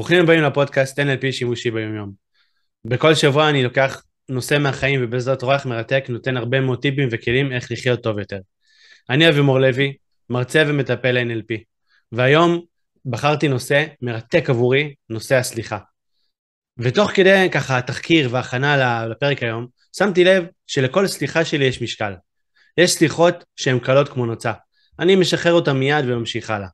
ברוכים הבאים לפודקאסט NLP שימושי ביומיום. בכל שבוע אני לוקח נושא מהחיים ובעזרת אורח מרתק נותן הרבה מאוד טיפים וכלים איך לחיות טוב יותר. אני אבימור לוי, מרצה ומטפל NLP, והיום בחרתי נושא מרתק עבורי, נושא הסליחה. ותוך כדי ככה התחקיר והכנה לפרק היום, שמתי לב שלכל סליחה שלי יש משקל. יש סליחות שהן קלות כמו נוצה. אני משחרר אותן מיד וממשיך הלאה.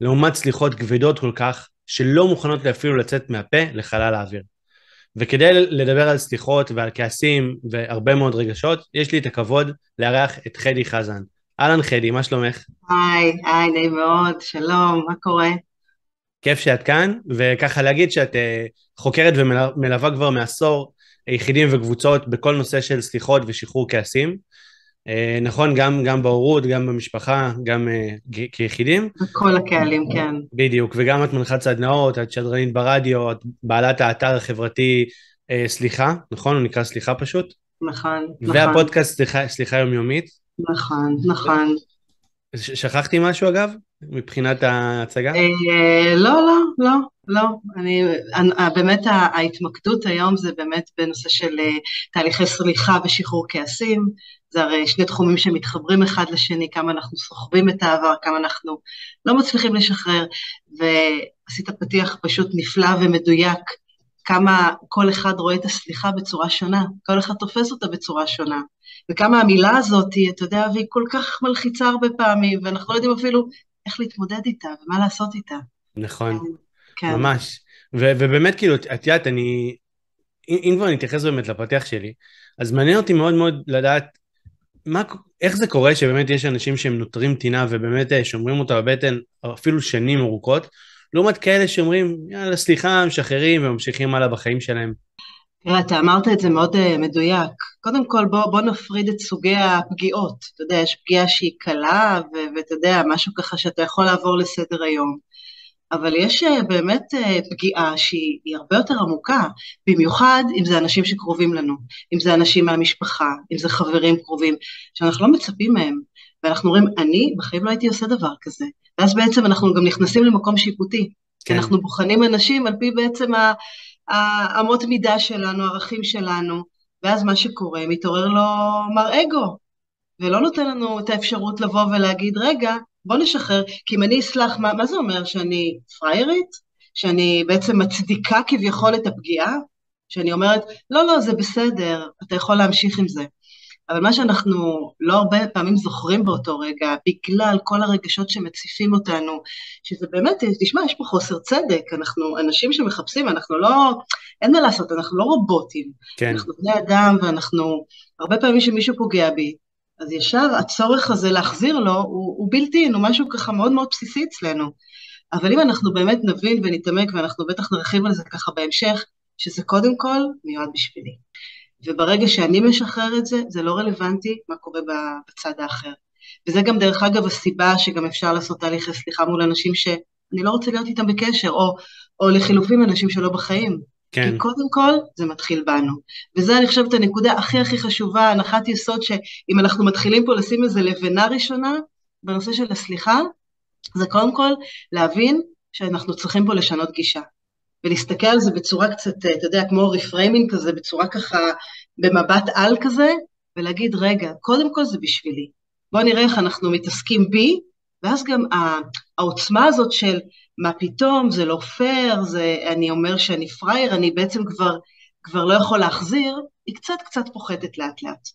לעומת סליחות כבדות כל כך, שלא מוכנות אפילו לצאת מהפה לחלל האוויר. וכדי לדבר על סליחות ועל כעסים והרבה מאוד רגשות, יש לי את הכבוד לארח את חדי חזן. אהלן חדי, מה שלומך? היי, היי, נעים מאוד, שלום, מה קורה? כיף שאת כאן, וככה להגיד שאת uh, חוקרת ומלווה כבר מעשור יחידים וקבוצות בכל נושא של סליחות ושחרור כעסים. אה, נכון, גם, גם בהורות, גם במשפחה, גם uh, כיחידים. בכל הקהלים, כן. בדיוק, וגם את מנחת סדנאות, את שדרנית ברדיו, את בעלת האתר החברתי uh, סליחה, נכון? הוא נקרא סליחה פשוט? נכון, נכון. והפודקאסט סליחה, סליחה יומיומית. נכון, נכון. שכחתי משהו אגב, מבחינת ההצגה? לא, לא, לא, לא. אני, באמת ההתמקדות היום זה באמת בנושא של תהליכי סליחה ושחרור כעסים. זה הרי שני תחומים שמתחברים אחד לשני, כמה אנחנו סוחבים את העבר, כמה אנחנו לא מצליחים לשחרר, ועשית פתיח פשוט נפלא ומדויק, כמה כל אחד רואה את הסליחה בצורה שונה, כל אחד תופס אותה בצורה שונה, וכמה המילה הזאת, אתה יודע, והיא כל כך מלחיצה הרבה פעמים, ואנחנו לא יודעים אפילו איך להתמודד איתה ומה לעשות איתה. נכון, כן. ממש. ו- ובאמת, כאילו, את יודעת, אני... אם כבר נתייחס באמת לפתיח שלי, אז מעניין אותי מאוד מאוד לדעת מה, איך זה קורה שבאמת יש אנשים שהם נותרים טינה ובאמת אה, שומרים אותה בבטן אפילו שנים ארוכות, לעומת כאלה שאומרים, יאללה, סליחה, משחררים וממשיכים הלאה בחיים שלהם. תראה, אתה אמרת את זה מאוד uh, מדויק. קודם כל, בוא, בוא נפריד את סוגי הפגיעות. אתה יודע, יש פגיעה שהיא קלה, ואתה יודע, משהו ככה שאתה יכול לעבור לסדר היום. אבל יש אה, באמת אה, פגיעה שהיא הרבה יותר עמוקה, במיוחד אם זה אנשים שקרובים לנו, אם זה אנשים מהמשפחה, אם זה חברים קרובים, שאנחנו לא מצפים מהם, ואנחנו אומרים, אני בחיים לא הייתי עושה דבר כזה, ואז בעצם אנחנו גם נכנסים למקום שיפוטי, כן. אנחנו בוחנים אנשים על פי בעצם האמות מידה שלנו, הערכים שלנו, ואז מה שקורה, מתעורר לו מר אגו, ולא נותן לנו את האפשרות לבוא ולהגיד, רגע, בוא נשחרר, כי אם אני אסלח, מה, מה זה אומר? שאני פריירית? שאני בעצם מצדיקה כביכול את הפגיעה? שאני אומרת, לא, לא, זה בסדר, אתה יכול להמשיך עם זה. אבל מה שאנחנו לא הרבה פעמים זוכרים באותו רגע, בגלל כל הרגשות שמציפים אותנו, שזה באמת, תשמע, יש פה חוסר צדק, אנחנו אנשים שמחפשים, אנחנו לא, אין מה לעשות, אנחנו לא רובוטים. כן. אנחנו בני אדם, ואנחנו, הרבה פעמים שמישהו פוגע בי, אז ישר הצורך הזה להחזיר לו הוא, הוא בלתי אין, הוא משהו ככה מאוד מאוד בסיסי אצלנו. אבל אם אנחנו באמת נבין ונתעמק, ואנחנו בטח נרחיב על זה ככה בהמשך, שזה קודם כל מיועד בשבילי. וברגע שאני משחרר את זה, זה לא רלוונטי מה קורה בצד האחר. וזה גם דרך אגב הסיבה שגם אפשר לעשות תהליכי סליחה מול אנשים שאני לא רוצה להיות איתם בקשר, או, או לחילופין אנשים שלא בחיים. כן. כי קודם כל זה מתחיל בנו. וזה אני חושבת הנקודה הכי הכי חשובה, הנחת יסוד שאם אנחנו מתחילים פה לשים איזה לבנה ראשונה בנושא של הסליחה, זה קודם כל להבין שאנחנו צריכים פה לשנות גישה. ולהסתכל על זה בצורה קצת, אתה יודע, כמו reframing כזה, בצורה ככה, במבט-על כזה, ולהגיד, רגע, קודם כל זה בשבילי. בואו נראה איך אנחנו מתעסקים בי, ואז גם העוצמה הזאת של מה פתאום, זה לא פייר, זה, אני אומר שאני פראייר, אני בעצם כבר, כבר לא יכול להחזיר, היא קצת קצת פוחתת לאט לאט.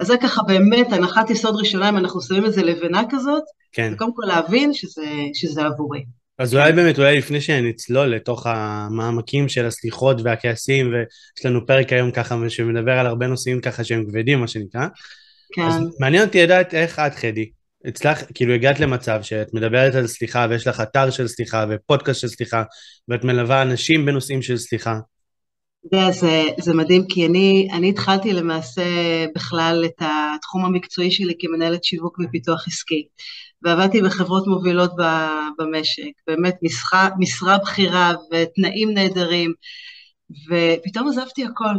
אז זה ככה באמת הנחת יסוד ראשונה, אם אנחנו שמים איזה לבנה כזאת, כן. קודם כל להבין שזה, שזה עבורי. אז אולי באמת, אולי לפני שנצלול לתוך המעמקים של הסליחות והכעסים, ויש לנו פרק היום ככה שמדבר על הרבה נושאים ככה שהם כבדים, מה שנקרא. כן. אז מעניין אותי לדעת איך את, חדי, הצלח, כאילו הגעת למצב שאת מדברת על סליחה ויש לך אתר של סליחה ופודקאסט של סליחה ואת מלווה אנשים בנושאים של סליחה. זה, זה, מדהים כי אני, אני התחלתי למעשה בכלל את התחום המקצועי שלי כמנהלת שיווק ופיתוח עסקי ועבדתי בחברות מובילות במשק, באמת משרה, משרה בכירה ותנאים נהדרים ופתאום עזבתי הכל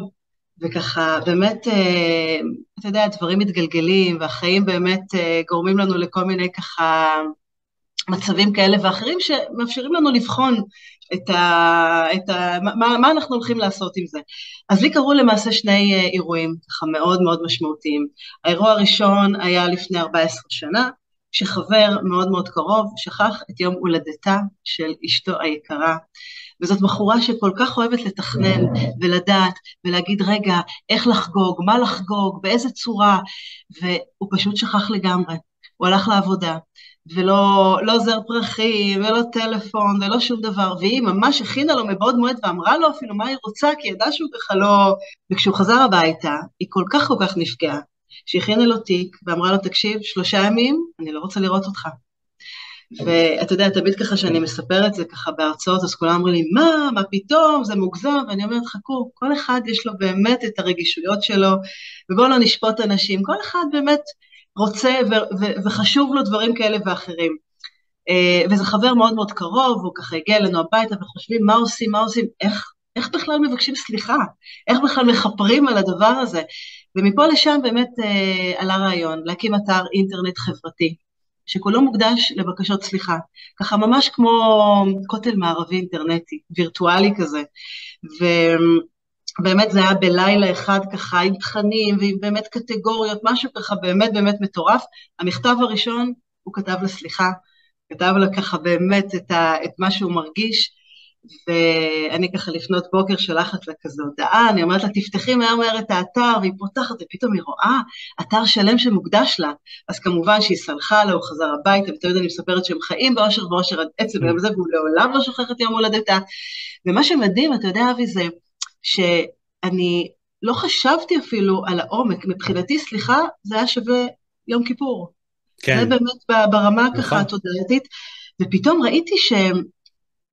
וככה, באמת, אה, אתה יודע, דברים מתגלגלים, והחיים באמת אה, גורמים לנו לכל מיני ככה מצבים כאלה ואחרים שמאפשרים לנו לבחון את ה... את ה מה, מה אנחנו הולכים לעשות עם זה. אז לי קרו למעשה שני אה, אירועים ככה מאוד מאוד משמעותיים. האירוע הראשון היה לפני 14 שנה, שחבר מאוד מאוד קרוב שכח את יום הולדתה של אשתו היקרה. וזאת בחורה שכל כך אוהבת לתכנן ולדעת ולהגיד, רגע, איך לחגוג, מה לחגוג, באיזה צורה, והוא פשוט שכח לגמרי. הוא הלך לעבודה, ולא לא זר פרחים, ולא טלפון, ולא שום דבר, והיא ממש הכינה לו מבעוד מועד ואמרה לו אפילו מה היא רוצה, כי ידעה שהוא ככה לא... וכשהוא חזר הביתה, היא כל כך כל כך נפגעה, שהכינה לו תיק ואמרה לו, תקשיב, שלושה ימים, אני לא רוצה לראות אותך. ואתה יודע, תמיד ככה שאני מספרת זה ככה בהרצאות, אז כולם אומרים לי, מה, מה פתאום, זה מוגזם, ואני אומרת, חכו, כל אחד יש לו באמת את הרגישויות שלו, ובואו לא נשפוט אנשים, כל אחד באמת רוצה וחשוב לו דברים כאלה ואחרים. אה, וזה חבר מאוד מאוד קרוב, הוא ככה הגיע אלינו הביתה וחושבים מה עושים, מה עושים, איך, איך בכלל מבקשים סליחה, איך בכלל מכפרים על הדבר הזה. ומפה לשם באמת אה, עלה רעיון להקים אתר אינטרנט חברתי, שכולו מוקדש לבקשות סליחה, ככה ממש כמו כותל מערבי אינטרנטי, וירטואלי כזה. ובאמת זה היה בלילה אחד ככה עם תכנים ועם באמת קטגוריות, משהו ככה באמת באמת מטורף. המכתב הראשון, הוא כתב לה סליחה, כתב לה ככה באמת את, ה, את מה שהוא מרגיש, ואני ככה לפנות בוקר שולחת לה כזו הודעה, אני אומרת לה, תפתחי מהר מהר את האתר, והיא פותחת, ופתאום היא רואה אתר שלם שמוקדש לה. אז כמובן שהיא סלחה לה, הוא חזר הביתה, ותמיד אני מספרת שהם חיים באושר ואושר עד עצם היום הזה, והוא לעולם לא שוכח את יום הולדתה. ומה שמדהים, אתה יודע, אבי, זה שאני לא חשבתי אפילו על העומק. מבחינתי, סליחה, זה היה שווה יום כיפור. כן. זה באמת ברמה ככה נכון. התודעתית. ופתאום ראיתי שהם...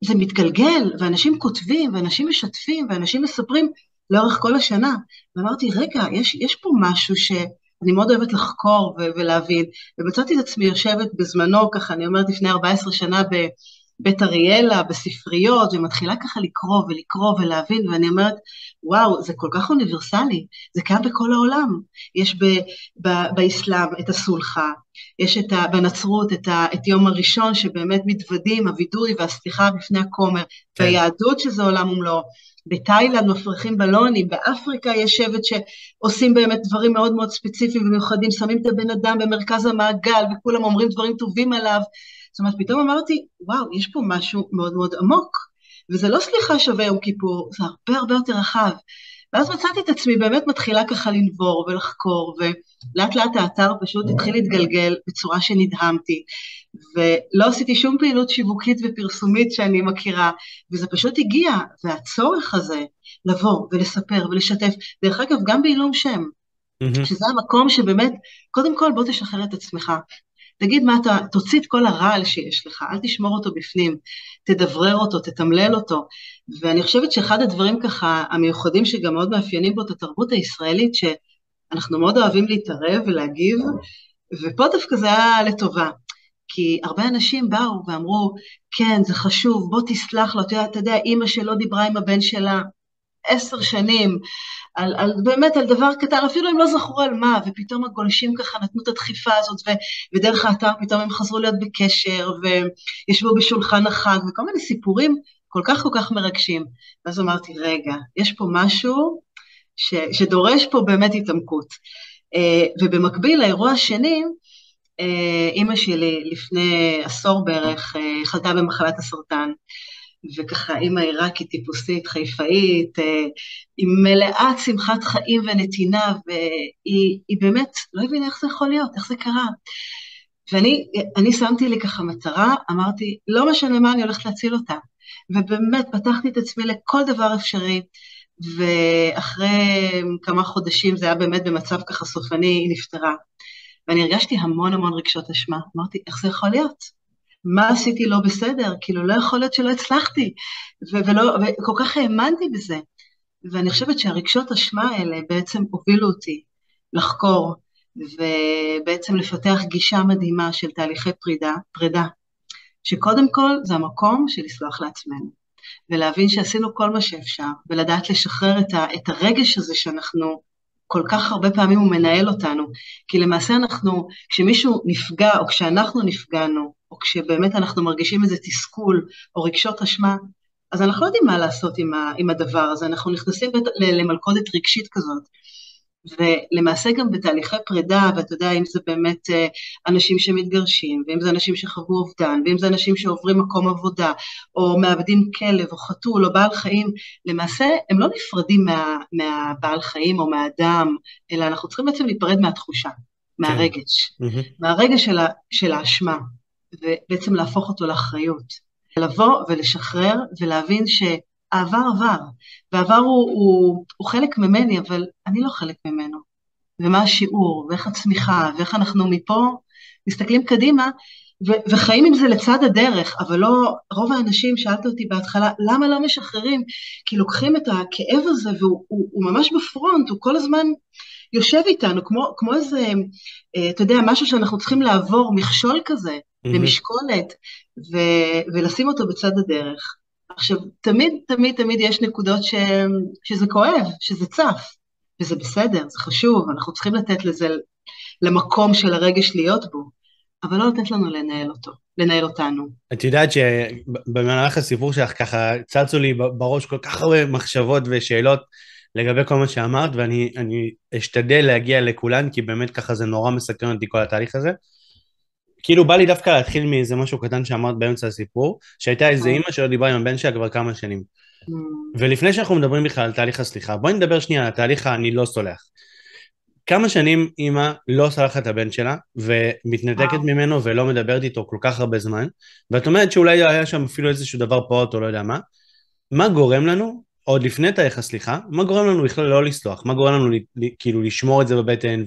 זה מתגלגל, ואנשים כותבים, ואנשים משתפים, ואנשים מספרים לאורך כל השנה. ואמרתי, רגע, יש, יש פה משהו שאני מאוד אוהבת לחקור ולהבין, ומצאתי את עצמי יושבת בזמנו, ככה, אני אומרת, לפני 14 שנה בבית אריאלה, בספריות, ומתחילה ככה לקרוא ולקרוא ולהבין, ואני אומרת, וואו, זה כל כך אוניברסלי, זה קיים בכל העולם. יש ב- ב- באסלאם את הסולחה, יש את ה, בנצרות את, ה, את יום הראשון שבאמת מתוודים, הווידוי והסליחה בפני הכומר, כן. ביהדות שזה עולם ומלואו. בתאילנד מפריחים בלונים, באפריקה יש שבט שעושים באמת דברים מאוד מאוד ספציפיים ומיוחדים, שמים את הבן אדם במרכז המעגל וכולם אומרים דברים טובים עליו. זאת אומרת, פתאום אמרתי, וואו, יש פה משהו מאוד מאוד עמוק. וזה לא סליחה שווה יום כיפור, זה הרבה הרבה יותר רחב. ואז מצאתי את עצמי באמת מתחילה ככה לנבור ולחקור, ולאט לאט האתר פשוט התחיל להתגלגל בצורה שנדהמתי, ולא עשיתי שום פעילות שיווקית ופרסומית שאני מכירה, וזה פשוט הגיע, והצורך הזה לבוא ולספר ולשתף, דרך אגב, גם בעילום שם, mm-hmm. שזה המקום שבאמת, קודם כל בוא תשחרר את עצמך, תגיד מה אתה, תוציא את כל הרעל שיש לך, אל תשמור אותו בפנים, תדברר אותו, תתמלל אותו. ואני חושבת שאחד הדברים ככה המיוחדים שגם מאוד מאפיינים בו את התרבות הישראלית, שאנחנו מאוד אוהבים להתערב ולהגיב, ופה דווקא זה היה לטובה. כי הרבה אנשים באו ואמרו, כן, זה חשוב, בוא תסלח לו, אתה יודע, אימא שלו דיברה עם הבן שלה עשר שנים, על, על באמת על דבר קטן, אפילו הם לא זכרו על מה, ופתאום הגולשים ככה נתנו את הדחיפה הזאת, ו, ודרך האתר פתאום הם חזרו להיות בקשר, וישבו בשולחן החג, וכל מיני סיפורים כל כך כל כך מרגשים. ואז אמרתי, רגע, יש פה משהו ש, שדורש פה באמת התעמקות. אה, ובמקביל לאירוע השני, אה, אימא שלי לפני עשור בערך אה, חלתה במחלת הסרטן. וככה אימא עיראקית טיפוסית, חיפאית, אה, היא מלאת שמחת חיים ונתינה, והיא באמת לא הבינה איך זה יכול להיות, איך זה קרה. ואני שמתי לי ככה מטרה, אמרתי, לא משנה מה, אני הולכת להציל אותה. ובאמת פתחתי את עצמי לכל דבר אפשרי, ואחרי כמה חודשים, זה היה באמת במצב ככה סופני, היא נפטרה. ואני הרגשתי המון המון רגשות אשמה. אמרתי, איך זה יכול להיות? מה עשיתי לא בסדר? כאילו, לא יכול להיות שלא הצלחתי, ו- ולא, וכל כך האמנתי בזה. ואני חושבת שהרגשות אשמה האלה בעצם הובילו אותי לחקור, ובעצם לפתח גישה מדהימה של תהליכי פרידה, פרידה, שקודם כל זה המקום של לסלוח לעצמנו, ולהבין שעשינו כל מה שאפשר, ולדעת לשחרר את, ה, את הרגש הזה שאנחנו כל כך הרבה פעמים הוא מנהל אותנו, כי למעשה אנחנו, כשמישהו נפגע או כשאנחנו נפגענו, או כשבאמת אנחנו מרגישים איזה תסכול או רגשות אשמה, אז אנחנו לא יודעים מה לעשות עם, ה, עם הדבר הזה, אנחנו נכנסים למלכודת רגשית כזאת. ולמעשה גם בתהליכי פרידה, ואתה יודע, אם זה באמת אה, אנשים שמתגרשים, ואם זה אנשים שחוו אובדן, ואם זה אנשים שעוברים מקום עבודה, או מאבדים כלב, או חתול, או בעל חיים, למעשה הם לא נפרדים מה, מהבעל חיים או מהאדם, אלא אנחנו צריכים בעצם להיפרד מהתחושה, מהרגש, כן. מהרגש של, של האשמה, ובעצם להפוך אותו לאחריות. לבוא ולשחרר ולהבין ש... העבר עבר, והעבר הוא, הוא, הוא חלק ממני, אבל אני לא חלק ממנו. ומה השיעור, ואיך הצמיחה, ואיך אנחנו מפה מסתכלים קדימה, ו- וחיים עם זה לצד הדרך, אבל לא, רוב האנשים, שאלת אותי בהתחלה, למה לא משחררים? כי לוקחים את הכאב הזה והוא הוא, הוא ממש בפרונט, הוא כל הזמן יושב איתנו, כמו, כמו איזה, אה, אתה יודע, משהו שאנחנו צריכים לעבור, מכשול כזה, mm-hmm. למשקולת, ו- ולשים אותו בצד הדרך. עכשיו, תמיד, תמיד, תמיד יש נקודות ש... שזה כואב, שזה צף, וזה בסדר, זה חשוב, אנחנו צריכים לתת לזה, למקום של הרגש להיות בו, אבל לא לתת לנו לנהל אותו, לנהל אותנו. את יודעת שבמהלך הסיפור שלך ככה צצו לי בראש כל כך הרבה מחשבות ושאלות לגבי כל מה שאמרת, ואני אשתדל להגיע לכולן, כי באמת ככה זה נורא מסקרן אותי כל התהליך הזה. כאילו בא לי דווקא להתחיל מאיזה משהו קטן שאמרת באמצע הסיפור, שהייתה איזה אוקיי. אימא שלא דיברה עם הבן שלה כבר כמה שנים. Mm. ולפני שאנחנו מדברים בכלל על תהליך הסליחה, בואי נדבר שנייה על התהליך ה"אני לא סולח". כמה שנים אימא לא סלחת את הבן שלה, ומתנתקת ממנו ולא מדברת איתו כל כך הרבה זמן, ואת אומרת שאולי היה שם אפילו איזשהו דבר פעוט או לא יודע מה, מה גורם לנו, עוד לפני תהליך הסליחה, מה גורם לנו בכלל לא לסלוח? מה גורם לנו כאילו לשמור את זה בבטן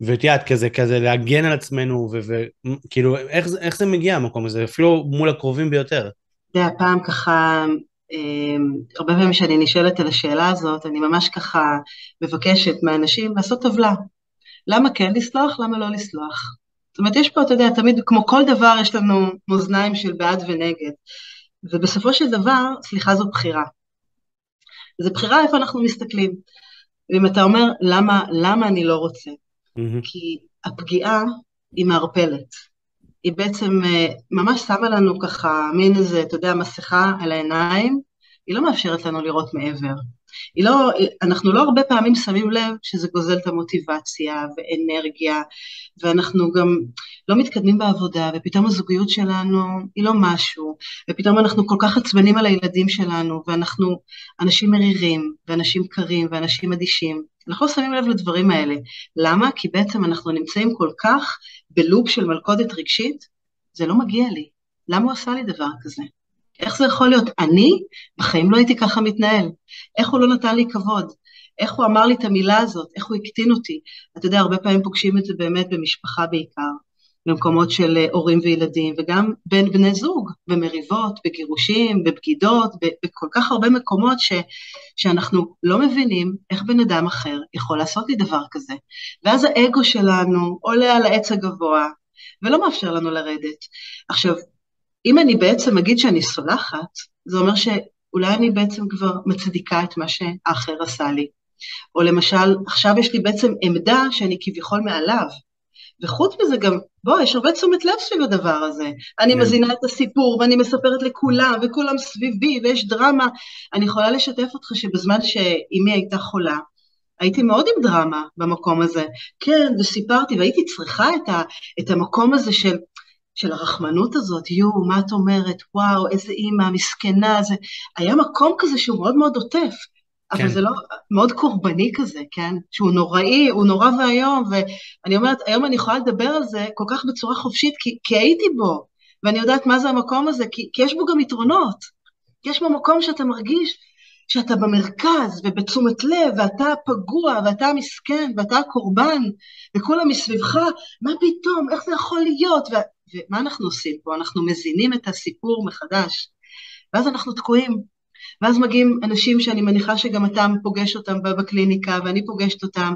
ואת יודעת, כזה, כזה להגן על עצמנו, וכאילו, איך, איך זה מגיע המקום הזה, אפילו מול הקרובים ביותר. אתה יודע, פעם ככה, אמ, הרבה פעמים כשאני נשאלת על השאלה הזאת, אני ממש ככה מבקשת מהאנשים לעשות טבלה. למה כן לסלוח, למה לא לסלוח? זאת אומרת, יש פה, אתה יודע, תמיד, כמו כל דבר, יש לנו מאזניים של בעד ונגד. ובסופו של דבר, סליחה זו בחירה. זו בחירה איפה אנחנו מסתכלים. ואם אתה אומר, למה, למה אני לא רוצה? Mm-hmm. כי הפגיעה היא מערפלת. היא בעצם אה, ממש שמה לנו ככה מין איזה, אתה יודע, מסכה על העיניים, היא לא מאפשרת לנו לראות מעבר. היא לא, אנחנו לא הרבה פעמים שמים לב שזה גוזל את המוטיבציה ואנרגיה, ואנחנו גם לא מתקדמים בעבודה, ופתאום הזוגיות שלנו היא לא משהו, ופתאום אנחנו כל כך עצבנים על הילדים שלנו, ואנחנו אנשים מרירים, ואנשים קרים, ואנשים אדישים. אנחנו לא שמים לב לדברים האלה. למה? כי בעצם אנחנו נמצאים כל כך בלופ של מלכודת רגשית, זה לא מגיע לי. למה הוא עשה לי דבר כזה? איך זה יכול להיות? אני בחיים לא הייתי ככה מתנהל. איך הוא לא נתן לי כבוד? איך הוא אמר לי את המילה הזאת? איך הוא הקטין אותי? אתה יודע, הרבה פעמים פוגשים את זה באמת במשפחה בעיקר. במקומות של אה, הורים וילדים, וגם בין בני זוג, במריבות, בגירושים, בבגידות, בכל כך הרבה מקומות ש, שאנחנו לא מבינים איך בן אדם אחר יכול לעשות לי דבר כזה. ואז האגו שלנו עולה על העץ הגבוה, ולא מאפשר לנו לרדת. עכשיו, אם אני בעצם אגיד שאני סולחת, זה אומר שאולי אני בעצם כבר מצדיקה את מה שהאחר עשה לי. או למשל, עכשיו יש לי בעצם עמדה שאני כביכול מעליו, וחוץ מזה גם, בוא, יש הרבה תשומת לב סביב הדבר הזה. אני כן. מזינה את הסיפור ואני מספרת לכולם, וכולם סביבי, ויש דרמה. אני יכולה לשתף אותך שבזמן שאימי הייתה חולה, הייתי מאוד עם דרמה במקום הזה. כן, וסיפרתי, והייתי צריכה את, ה, את המקום הזה של, של הרחמנות הזאת, יואו, מה את אומרת, וואו, איזה אימא, מסכנה, זה... היה מקום כזה שהוא מאוד מאוד עוטף. אבל כן. זה לא מאוד קורבני כזה, כן? שהוא נוראי, הוא נורא ואיום, ואני אומרת, היום אני יכולה לדבר על זה כל כך בצורה חופשית, כי, כי הייתי בו, ואני יודעת מה זה המקום הזה, כי, כי יש בו גם יתרונות. יש בו מקום שאתה מרגיש שאתה במרכז ובתשומת לב, ואתה פגוע, ואתה מסכן, ואתה הקורבן, וכולם מסביבך, מה פתאום, איך זה יכול להיות? ו, ומה אנחנו עושים פה? אנחנו מזינים את הסיפור מחדש, ואז אנחנו תקועים. ואז מגיעים אנשים שאני מניחה שגם אתה פוגש אותם בקליניקה, ואני פוגשת אותם,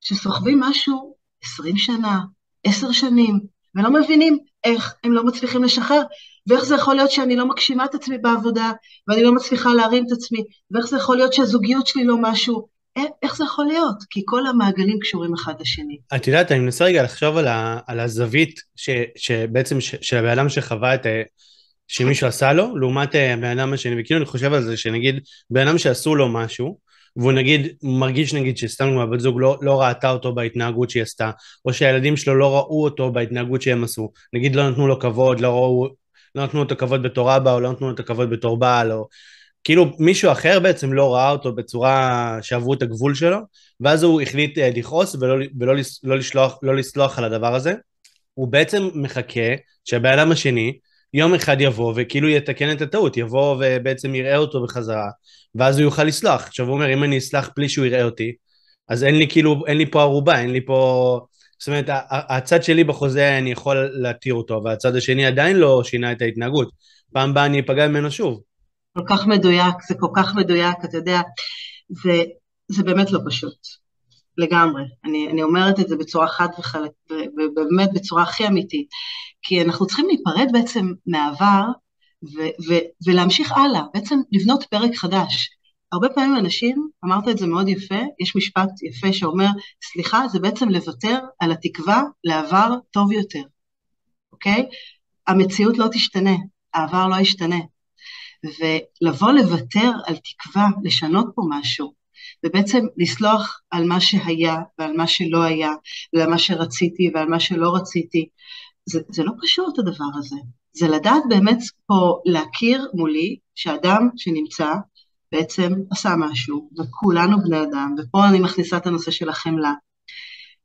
שסוחבים משהו 20 שנה, 10 שנים, ולא מבינים איך הם לא מצליחים לשחרר, ואיך זה יכול להיות שאני לא מגשימה את עצמי בעבודה, ואני לא מצליחה להרים את עצמי, ואיך זה יכול להיות שהזוגיות שלי לא משהו, איך זה יכול להיות? כי כל המעגלים קשורים אחד לשני. את יודעת, אני מנסה רגע לחשוב על, ה, על הזווית ש, שבעצם ש, של הבן אדם שחווה את, שמישהו עשה לו, לעומת אה, הבן אדם השני, וכאילו אני חושב על זה, שנגיד, בן אדם שעשו לו משהו, והוא נגיד מרגיש נגיד שסתם הבת זוג לא, לא ראתה אותו בהתנהגות שהיא עשתה, או שהילדים שלו לא ראו אותו בהתנהגות שהם עשו, נגיד לא נתנו לו כבוד, לא, ראו, לא נתנו לו את הכבוד בתור אבא, או לא נתנו לו את הכבוד בתור בעל, או כאילו מישהו אחר בעצם לא ראה אותו בצורה שעברו את הגבול שלו, ואז הוא החליט אה, לכעוס ולא, ולא לא לשלוח, לא לסלוח על הדבר הזה. הוא בעצם מחכה שהבן אדם השני יום אחד יבוא וכאילו יתקן את הטעות, יבוא ובעצם יראה אותו בחזרה, ואז הוא יוכל לסלוח. עכשיו הוא אומר, אם אני אסלח בלי שהוא יראה אותי, אז אין לי כאילו, אין לי פה ערובה, אין לי פה... זאת אומרת, הצד שלי בחוזה אני יכול להתיר אותו, והצד השני עדיין לא שינה את ההתנהגות. פעם הבאה אני אפגע ממנו שוב. כל כך מדויק, זה כל כך מדויק, אתה יודע, זה, זה באמת לא פשוט, לגמרי. אני, אני אומרת את זה בצורה חד וחלק, ובאמת בצורה הכי אמיתית, כי אנחנו צריכים להיפרד בעצם מהעבר ו- ו- ולהמשיך הלאה, בעצם לבנות פרק חדש. הרבה פעמים אנשים, אמרת את זה מאוד יפה, יש משפט יפה שאומר, סליחה, זה בעצם לוותר על התקווה לעבר טוב יותר, אוקיי? המציאות לא תשתנה, העבר לא ישתנה. ולבוא לוותר על תקווה, לשנות פה משהו, ובעצם לסלוח על מה שהיה ועל מה שלא היה, ועל מה שרציתי ועל מה שלא רציתי, זה, זה לא פשוט הדבר הזה. זה לדעת באמת פה להכיר מולי שאדם שנמצא בעצם עשה משהו, וכולנו בני אדם, ופה אני מכניסה את הנושא של החמלה.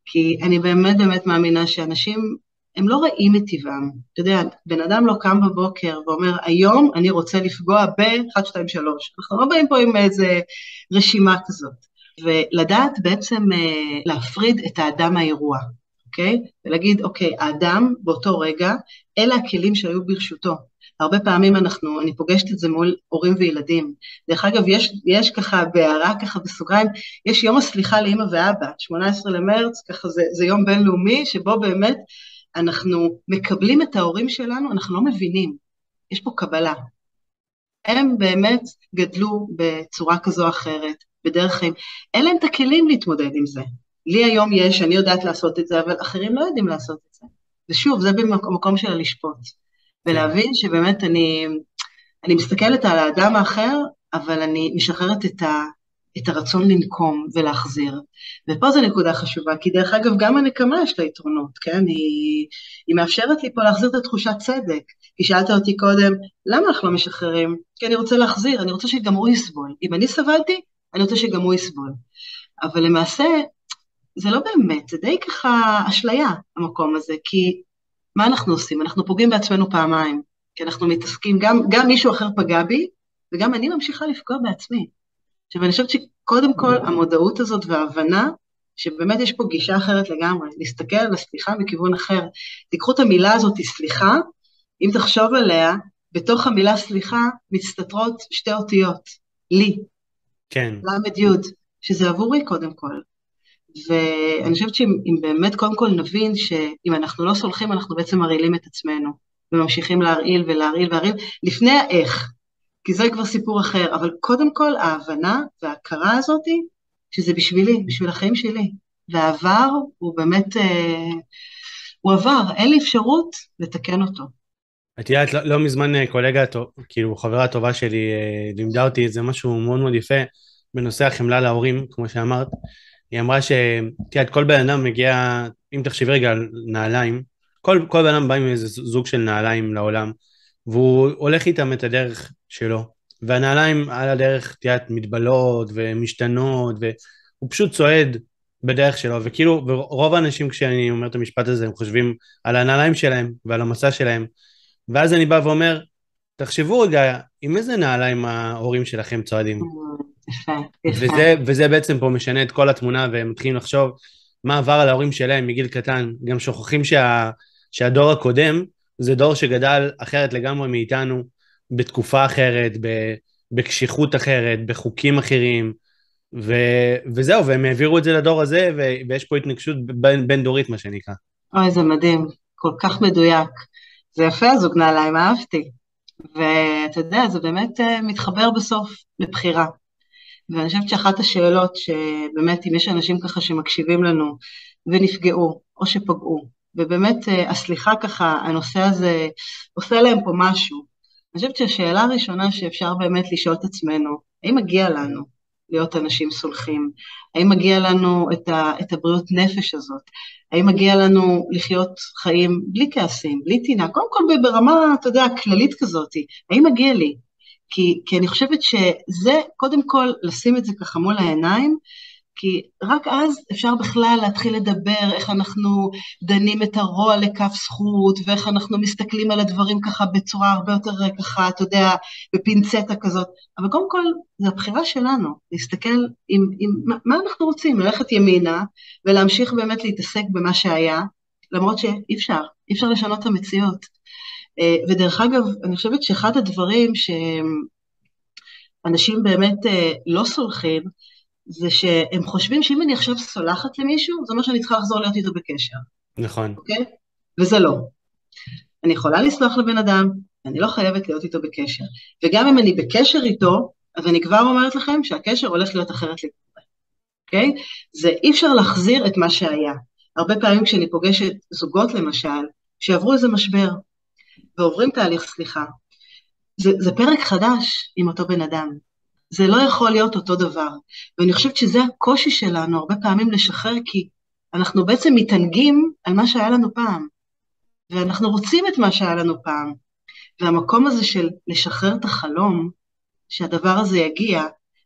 כי אני באמת באמת מאמינה שאנשים, הם לא רעים מטבעם. אתה יודע, בן אדם לא קם בבוקר ואומר, היום אני רוצה לפגוע ב-1, 2, 3. אנחנו לא באים פה עם איזה רשימה כזאת. ולדעת בעצם אה, להפריד את האדם מהאירוע. אוקיי? ולהגיד, אוקיי, האדם באותו רגע, אלה הכלים שהיו ברשותו. הרבה פעמים אנחנו, אני פוגשת את זה מול הורים וילדים. דרך אגב, יש, יש ככה בהערה ככה בסוגריים, יש יום הסליחה לאימא ואבא, 18 למרץ, ככה זה, זה יום בינלאומי, שבו באמת אנחנו מקבלים את ההורים שלנו, אנחנו לא מבינים, יש פה קבלה. הם באמת גדלו בצורה כזו או אחרת, בדרך חיים, אין להם את הכלים להתמודד עם זה. לי היום יש, אני יודעת לעשות את זה, אבל אחרים לא יודעים לעשות את זה. ושוב, זה במקום של הלשפוט. ולהבין שבאמת אני, אני מסתכלת על האדם האחר, אבל אני משחררת את, ה, את הרצון לנקום ולהחזיר. ופה זו נקודה חשובה, כי דרך אגב, גם הנקמה יש לה יתרונות, כן? היא, היא מאפשרת לי פה להחזיר את התחושת צדק. כי שאלת אותי קודם, למה אנחנו לא משחררים? כי אני רוצה להחזיר, אני רוצה שגם הוא יסבול. אם אני סבלתי, אני רוצה שגם הוא יסבול. אבל למעשה, זה לא באמת, זה די ככה אשליה, המקום הזה, כי מה אנחנו עושים? אנחנו פוגעים בעצמנו פעמיים, כי אנחנו מתעסקים, גם, גם מישהו אחר פגע בי, וגם אני ממשיכה לפגוע בעצמי. עכשיו, אני חושבת שקודם כל המודעות הזאת וההבנה, שבאמת יש פה גישה אחרת לגמרי, להסתכל על הסליחה מכיוון אחר. תיקחו את המילה הזאת, סליחה, אם תחשוב עליה, בתוך המילה סליחה מסתתרות שתי אותיות, לי. כן. ל"י, שזה עבורי קודם כל. ואני חושבת שאם באמת קודם כל נבין שאם אנחנו לא סולחים אנחנו בעצם מרעילים את עצמנו וממשיכים להרעיל ולהרעיל ולהרעיל לפני האיך, כי זה כבר סיפור אחר, אבל קודם כל ההבנה וההכרה הזאתי שזה בשבילי, בשביל החיים שלי, והעבר הוא באמת, אה, הוא עבר, אין לי אפשרות לתקן אותו. את יודעת, לא, לא מזמן אה, קולגה, כאילו חברה טובה שלי אה, לימדה אותי איזה משהו מאוד מאוד יפה בנושא החמלה להורים, כמו שאמרת. היא אמרה ש... תראה, כל בן אדם מגיע, אם תחשבי רגע על נעליים, כל, כל בן אדם בא עם איזה זוג של נעליים לעולם, והוא הולך איתם את הדרך שלו, והנעליים על הדרך, את יודעת, מתבלות ומשתנות, והוא פשוט צועד בדרך שלו, וכאילו, ורוב האנשים כשאני אומר את המשפט הזה, הם חושבים על הנעליים שלהם ועל המסע שלהם, ואז אני בא ואומר, תחשבו רגע, עם איזה נעליים ההורים שלכם צועדים? וזה, וזה בעצם פה משנה את כל התמונה, והם מתחילים לחשוב מה עבר על ההורים שלהם מגיל קטן. גם שוכחים שה, שהדור הקודם זה דור שגדל אחרת לגמרי מאיתנו, בתקופה אחרת, בקשיחות אחרת, בחוקים אחרים, ו, וזהו, והם העבירו את זה לדור הזה, ו, ויש פה התנגשות בין, בין דורית, מה שנקרא. אוי, זה מדהים, כל כך מדויק. זה יפה הזוג נעליים, אהבתי. ואתה יודע, זה באמת אה, מתחבר בסוף לבחירה. ואני חושבת שאחת השאלות שבאמת אם יש אנשים ככה שמקשיבים לנו ונפגעו או שפגעו, ובאמת אה, הסליחה ככה, הנושא הזה עושה להם פה משהו, אני חושבת שהשאלה הראשונה שאפשר באמת לשאול את עצמנו, האם מגיע לנו להיות אנשים סולחים? האם מגיע לנו את, ה, את הבריאות נפש הזאת? האם מגיע לנו לחיות חיים בלי כעסים, בלי טינה? קודם כל ברמה, אתה יודע, כללית כזאת, האם מגיע לי? כי, כי אני חושבת שזה, קודם כל, לשים את זה ככה מול העיניים, כי רק אז אפשר בכלל להתחיל לדבר איך אנחנו דנים את הרוע לכף זכות, ואיך אנחנו מסתכלים על הדברים ככה בצורה הרבה יותר ככה, אתה יודע, בפינצטה כזאת. אבל קודם כל, זו הבחירה שלנו, להסתכל עם, עם מה אנחנו רוצים, ללכת ימינה ולהמשיך באמת להתעסק במה שהיה, למרות שאי אפשר, אי אפשר לשנות את המציאות. אה, ודרך אגב, אני חושבת שאחד הדברים שאנשים באמת אה, לא סולחים, זה שהם חושבים שאם אני עכשיו סולחת למישהו, זה אומר שאני צריכה לחזור להיות איתו בקשר. נכון. אוקיי? וזה לא. אני יכולה לסלוח לבן אדם, אני לא חייבת להיות איתו בקשר. וגם אם אני בקשר איתו, אז אני כבר אומרת לכם שהקשר הולך להיות אחרת לגמרי, אוקיי? זה אי אפשר להחזיר את מה שהיה. הרבה פעמים כשאני פוגשת זוגות למשל, שעברו איזה משבר, ועוברים תהליך סליחה, זה, זה פרק חדש עם אותו בן אדם. זה לא יכול להיות אותו דבר. ואני חושבת שזה הקושי שלנו הרבה פעמים לשחרר, כי אנחנו בעצם מתענגים על מה שהיה לנו פעם, ואנחנו רוצים את מה שהיה לנו פעם. והמקום הזה של לשחרר את החלום, שהדבר הזה יגיע,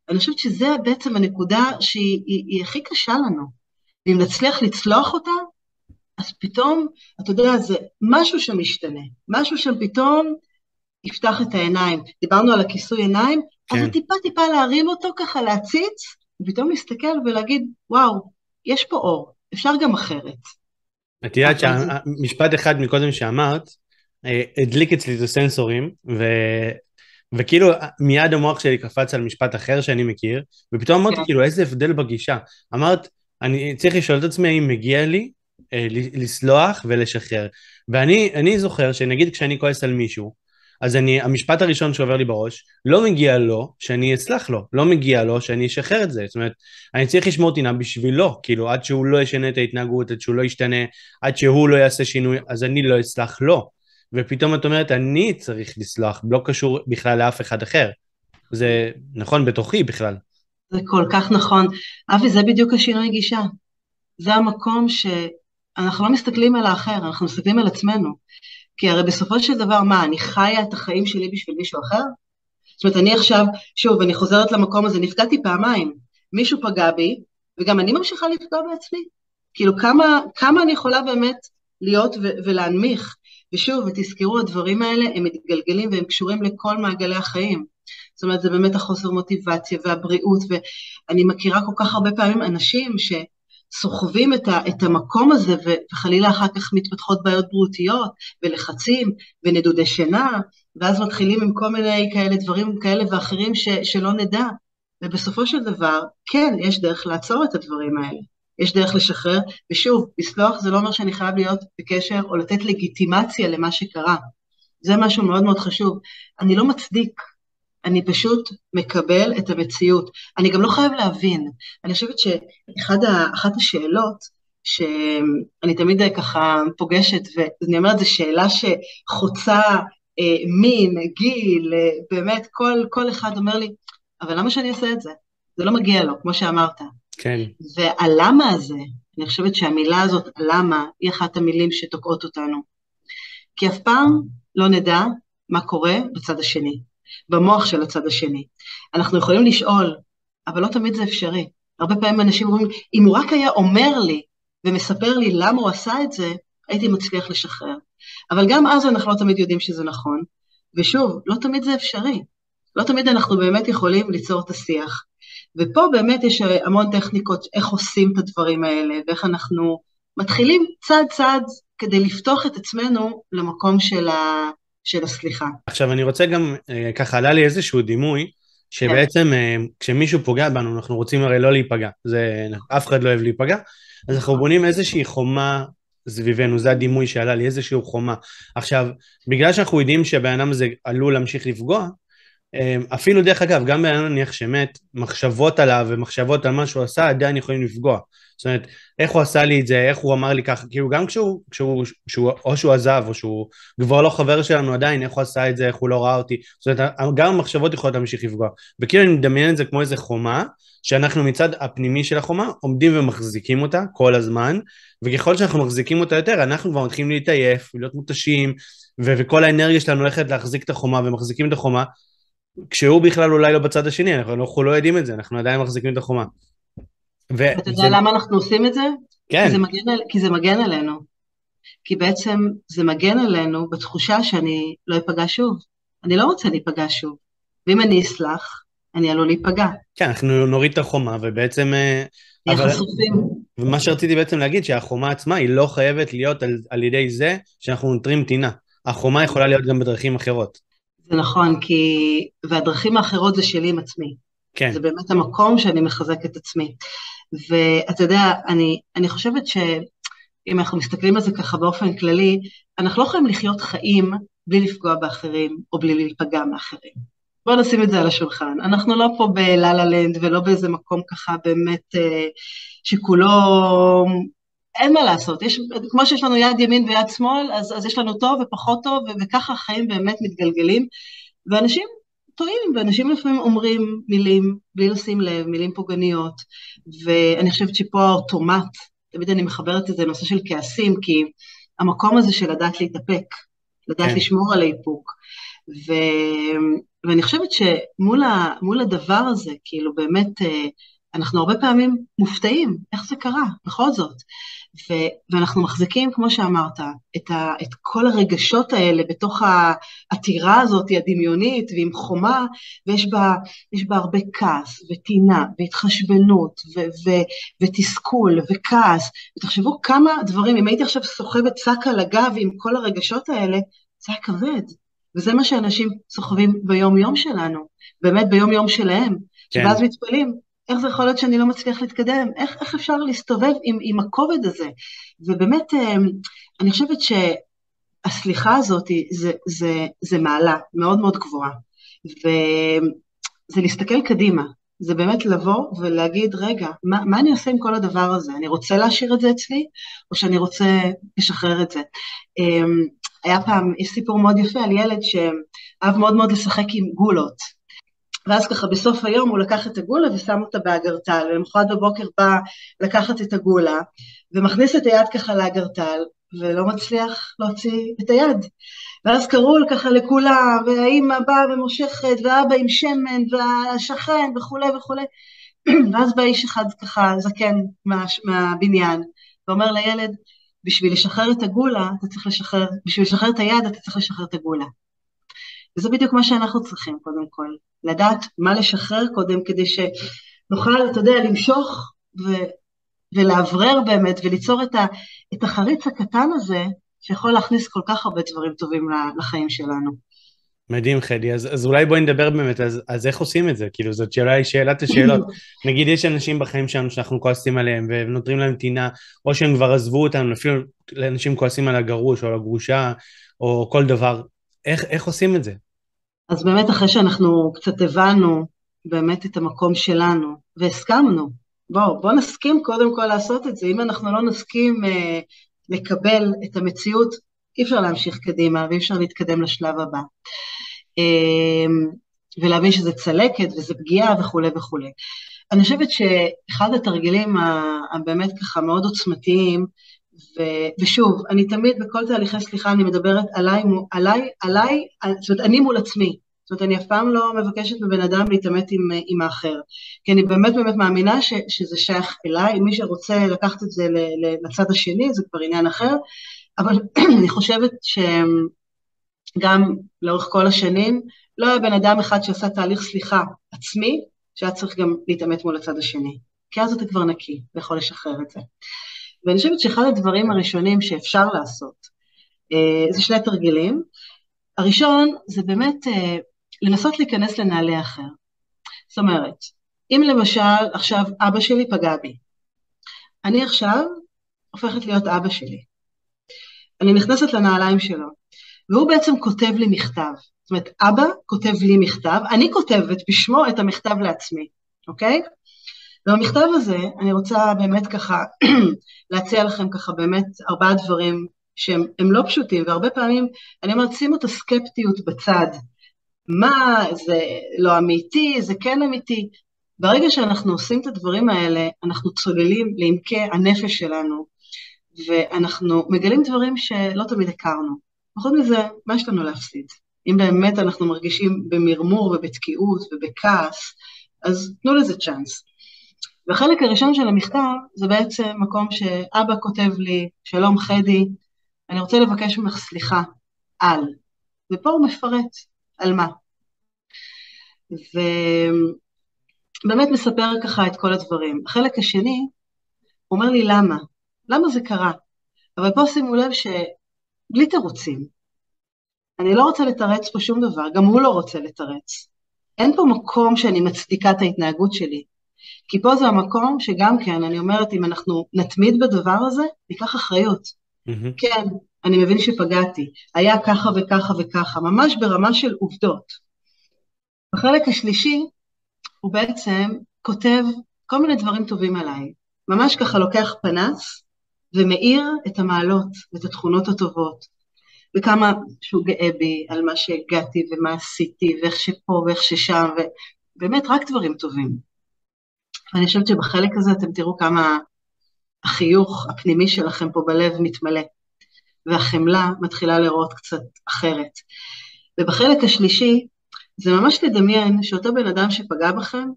אני חושבת שזה בעצם הנקודה שהיא היא, היא הכי קשה לנו. ואם נצליח לצלוח אותה, אז פתאום, אתה יודע, זה משהו שמשתנה, משהו שם פתאום יפתח את העיניים. דיברנו על הכיסוי עיניים, כן. אז טיפה טיפה להרים אותו ככה, להציץ, ופתאום להסתכל ולהגיד, וואו, יש פה אור, אפשר גם אחרת. את יודעת שהמשפט אחד מקודם שאמרת, אה, הדליק אצלי את הסנסורים, ו... וכאילו מיד המוח שלי קפץ על משפט אחר שאני מכיר, ופתאום אמרתי כן. כאילו איזה הבדל בגישה. אמרת, אני צריך לשאול את עצמי האם מגיע לי אה, לסלוח ולשחרר. ואני זוכר שנגיד כשאני כועס על מישהו, אז אני, המשפט הראשון שעובר לי בראש, לא מגיע לו שאני אסלח לו, לא מגיע לו שאני אשחרר את זה. זאת אומרת, אני צריך לשמור טינה בשבילו, כאילו עד שהוא לא ישנה את ההתנהגות, עד שהוא לא ישתנה, עד שהוא לא יעשה שינוי, אז אני לא אסלח לו. ופתאום את אומרת, אני צריך לסלוח, לא קשור בכלל לאף אחד אחר. זה נכון בתוכי בכלל. זה כל כך נכון. אבי, זה בדיוק השינוי גישה. זה המקום שאנחנו לא מסתכלים על האחר, אנחנו מסתכלים על עצמנו. כי הרי בסופו של דבר, מה, אני חיה את החיים שלי בשביל מישהו אחר? זאת אומרת, אני עכשיו, שוב, אני חוזרת למקום הזה, נפגעתי פעמיים. מישהו פגע בי, וגם אני ממשיכה לפגוע בעצמי. כאילו, כמה, כמה אני יכולה באמת להיות ו- ולהנמיך? ושוב, ותזכרו, הדברים האלה הם מתגלגלים והם קשורים לכל מעגלי החיים. זאת אומרת, זה באמת החוסר מוטיבציה והבריאות, ואני מכירה כל כך הרבה פעמים אנשים ש... סוחבים את, ה, את המקום הזה וחלילה אחר כך מתפתחות בעיות בריאותיות ולחצים ונדודי שינה ואז מתחילים עם כל מיני כאלה דברים כאלה ואחרים ש, שלא נדע. ובסופו של דבר כן יש דרך לעצור את הדברים האלה. יש דרך לשחרר ושוב לסלוח זה לא אומר שאני חייב להיות בקשר או לתת לגיטימציה למה שקרה. זה משהו מאוד מאוד חשוב. אני לא מצדיק אני פשוט מקבל את המציאות. אני גם לא חייב להבין. אני חושבת שאחת השאלות שאני תמיד ככה פוגשת, ואני אומרת, זו שאלה שחוצה אה, מין, גיל, אה, באמת, כל, כל אחד אומר לי, אבל למה שאני אעשה את זה? זה לא מגיע לו, כמו שאמרת. כן. והלמה הזה, אני חושבת שהמילה הזאת, למה, היא אחת המילים שתוקעות אותנו. כי אף פעם לא נדע מה קורה בצד השני. במוח של הצד השני. אנחנו יכולים לשאול, אבל לא תמיד זה אפשרי. הרבה פעמים אנשים אומרים, אם הוא רק היה אומר לי ומספר לי למה הוא עשה את זה, הייתי מצליח לשחרר. אבל גם אז אנחנו לא תמיד יודעים שזה נכון, ושוב, לא תמיד זה אפשרי. לא תמיד אנחנו באמת יכולים ליצור את השיח. ופה באמת יש המון טכניקות איך עושים את הדברים האלה, ואיך אנחנו מתחילים צעד צעד כדי לפתוח את עצמנו למקום של, ה, של הסליחה. עכשיו אני רוצה גם, אה, ככה עלה לי איזשהו דימוי, שבעצם כן. כשמישהו פוגע בנו, אנחנו רוצים הרי לא להיפגע, זה, אף אחד לא אוהב להיפגע, אז אנחנו בונים איזושהי חומה סביבנו, זה הדימוי שעלה לי, איזושהי חומה. עכשיו, בגלל שאנחנו יודעים שהבן אדם הזה עלול להמשיך לפגוע, אמ, אפילו דרך אגב, גם בן נניח שמת, מחשבות עליו ומחשבות על מה שהוא עשה עדיין יכולים לפגוע. זאת אומרת, איך הוא עשה לי את זה, איך הוא אמר לי ככה, כאילו גם כשהוא, כשהוא, כשהוא או שהוא עזב או שהוא כבר לא חבר שלנו עדיין, איך הוא עשה את זה, איך הוא לא ראה אותי, זאת אומרת, גם המחשבות יכולות להמשיך לפגוע. וכאילו אני מדמיין את זה כמו איזה חומה, שאנחנו מצד הפנימי של החומה עומדים ומחזיקים אותה כל הזמן, וככל שאנחנו מחזיקים אותה יותר, אנחנו כבר מתחילים להתעייף, להיות מותשים, ו- וכל האנרגיה שלנו הולכת להחזיק את החומה ומחזיקים את החומה, כשהוא בכלל אולי לא בצד השני, אנחנו, אנחנו לא יודעים את זה, אנחנו עדיין מחזיקים את החומה. ו- אתה יודע זה... למה אנחנו עושים את זה? כן. כי זה, מגן, כי זה מגן עלינו. כי בעצם זה מגן עלינו בתחושה שאני לא אפגע שוב. אני לא רוצה להיפגע שוב. ואם אני אסלח, אני עלול להיפגע. כן, אנחנו נוריד את החומה ובעצם... אה, נהיה אבל... חשופים. ומה שרציתי בעצם להגיד, שהחומה עצמה היא לא חייבת להיות על, על ידי זה שאנחנו נותרים טינה. החומה יכולה להיות גם בדרכים אחרות. זה נכון, כי... והדרכים האחרות זה שלי עם עצמי. כן. זה באמת המקום שאני מחזק את עצמי. ואתה יודע, אני, אני חושבת שאם אנחנו מסתכלים על זה ככה באופן כללי, אנחנו לא יכולים לחיות חיים בלי לפגוע באחרים או בלי להיפגע מאחרים. בואו נשים את זה על השולחן. אנחנו לא פה בלה-לה לנד ולא באיזה מקום ככה באמת אה, שכולו אין מה לעשות, יש, כמו שיש לנו יד ימין ויד שמאל, אז, אז יש לנו טוב ופחות טוב, וככה החיים באמת מתגלגלים, ואנשים טועים, ואנשים לפעמים אומרים מילים בלי לשים לב, מילים פוגעניות, ואני חושבת שפה האוטומט, תמיד אני מחברת את זה לנושא של כעסים, כי המקום הזה של לדעת להתאפק, לדעת כן. לשמור על האיפוק, ו... ואני חושבת שמול ה... הדבר הזה, כאילו באמת, אה, אנחנו הרבה פעמים מופתעים, איך זה קרה, בכל זאת. ו- ואנחנו מחזיקים, כמו שאמרת, את, ה- את כל הרגשות האלה בתוך העתירה הזאת הדמיונית ועם חומה, ויש בה, בה הרבה כעס וטינה והתחשבנות ו- ו- ותסכול וכעס, ותחשבו כמה דברים, אם הייתי עכשיו סוחבת שק על הגב עם כל הרגשות האלה, זה היה כבד. וזה מה שאנשים סוחבים ביום-יום שלנו, באמת ביום-יום שלהם, כן. ואז מתפלאים, איך זה יכול להיות שאני לא מצליח להתקדם? איך, איך אפשר להסתובב עם, עם הכובד הזה? ובאמת, אמ, אני חושבת שהסליחה הזאת זה, זה, זה מעלה מאוד מאוד גבוהה, וזה להסתכל קדימה, זה באמת לבוא ולהגיד, רגע, מה, מה אני עושה עם כל הדבר הזה? אני רוצה להשאיר את זה אצלי, או שאני רוצה לשחרר את זה? אמ, היה פעם, יש סיפור מאוד יפה על ילד שאהב מאוד מאוד לשחק עם גולות. ואז ככה בסוף היום הוא לקח את הגולה ושם אותה באגרטל, ולמחרת בבוקר בא לקחת את הגולה, ומכניס את היד ככה לאגרטל, ולא מצליח להוציא את היד. ואז קראו ככה לכולם, והאימא באה ומושכת, ואבא עם שמן, והשכן וכולי וכולי. ואז בא איש אחד ככה זקן מה, מהבניין, ואומר לילד, בשביל לשחרר את הגולה, אתה צריך לשחרר, בשביל לשחרר את היד, אתה צריך לשחרר את הגולה. וזה בדיוק מה שאנחנו צריכים קודם כל, לדעת מה לשחרר קודם כדי שנוכל, אתה יודע, למשוך ו, ולאוורר באמת וליצור את, ה, את החריץ הקטן הזה שיכול להכניס כל כך הרבה דברים טובים לחיים שלנו. מדהים חדי, אז, אז אולי בואי נדבר באמת, אז, אז איך עושים את זה? כאילו זאת שאלה, היא שאלת השאלות. נגיד יש אנשים בחיים שלנו שאנחנו כועסים עליהם ונותרים להם טינה, או שהם כבר עזבו אותנו, אפילו אנשים כועסים על הגרוש או על הגרושה, או כל דבר. איך, איך עושים את זה? אז באמת אחרי שאנחנו קצת הבנו באמת את המקום שלנו והסכמנו, בואו, בואו נסכים קודם כל לעשות את זה, אם אנחנו לא נסכים אה, לקבל את המציאות, אי אפשר להמשיך קדימה ואי אפשר להתקדם לשלב הבא. אה, ולהבין שזה צלקת וזה פגיעה וכולי וכולי. אני חושבת שאחד התרגילים הבאמת ככה מאוד עוצמתיים, ו, ושוב, אני תמיד בכל תהליכי סליחה אני מדברת עליי, עליי, עליי, זאת אומרת, אני מול עצמי. זאת אומרת, אני אף פעם לא מבקשת מבן אדם להתעמת עם, עם האחר. כי אני באמת באמת מאמינה ש, שזה שייך אליי, מי שרוצה לקחת את זה לצד השני, זה כבר עניין אחר, אבל אני חושבת שגם לאורך כל השנים, לא היה בן אדם אחד שעשה תהליך סליחה עצמי, שהיה צריך גם להתעמת מול הצד השני. כי אז אתה כבר נקי ויכול לשחרר את זה. ואני חושבת שאחד הדברים הראשונים שאפשר לעשות, אה, זה שני תרגילים. הראשון זה באמת אה, לנסות להיכנס לנעלי אחר. זאת אומרת, אם למשל עכשיו אבא שלי פגע בי, אני עכשיו הופכת להיות אבא שלי. אני נכנסת לנעליים שלו, והוא בעצם כותב לי מכתב. זאת אומרת, אבא כותב לי מכתב, אני כותבת בשמו את המכתב לעצמי, אוקיי? ובמכתב הזה אני רוצה באמת ככה להציע לכם ככה באמת ארבעה דברים שהם לא פשוטים, והרבה פעמים אני אומרת, שימו את הסקפטיות בצד. מה, זה לא אמיתי, זה כן אמיתי. ברגע שאנחנו עושים את הדברים האלה, אנחנו צוללים לעמקי הנפש שלנו, ואנחנו מגלים דברים שלא תמיד הכרנו. פחות מזה, מה יש לנו להפסיד? אם באמת אנחנו מרגישים במרמור ובתקיעות ובכעס, אז תנו לזה צ'אנס. והחלק הראשון של המכתב זה בעצם מקום שאבא כותב לי, שלום חדי, אני רוצה לבקש ממך סליחה על, ופה הוא מפרט על מה. ובאמת מספר ככה את כל הדברים. החלק השני, הוא אומר לי למה, למה זה קרה? אבל פה שימו לב שבלי תירוצים. אני לא רוצה לתרץ פה שום דבר, גם הוא לא רוצה לתרץ. אין פה מקום שאני מצדיקה את ההתנהגות שלי. כי פה זה המקום שגם כן, אני אומרת, אם אנחנו נתמיד בדבר הזה, ניקח אחריות. Mm-hmm. כן, אני מבין שפגעתי, היה ככה וככה וככה, ממש ברמה של עובדות. בחלק השלישי, הוא בעצם כותב כל מיני דברים טובים עליי. ממש ככה לוקח פנס ומאיר את המעלות ואת התכונות הטובות, וכמה שהוא גאה בי על מה שהגעתי ומה עשיתי, ואיך שפה ואיך ששם, ובאמת רק דברים טובים. ואני חושבת שבחלק הזה אתם תראו כמה החיוך הפנימי שלכם פה בלב מתמלא, והחמלה מתחילה לראות קצת אחרת. ובחלק השלישי, זה ממש לדמיין שאותו בן אדם שפגע בכם,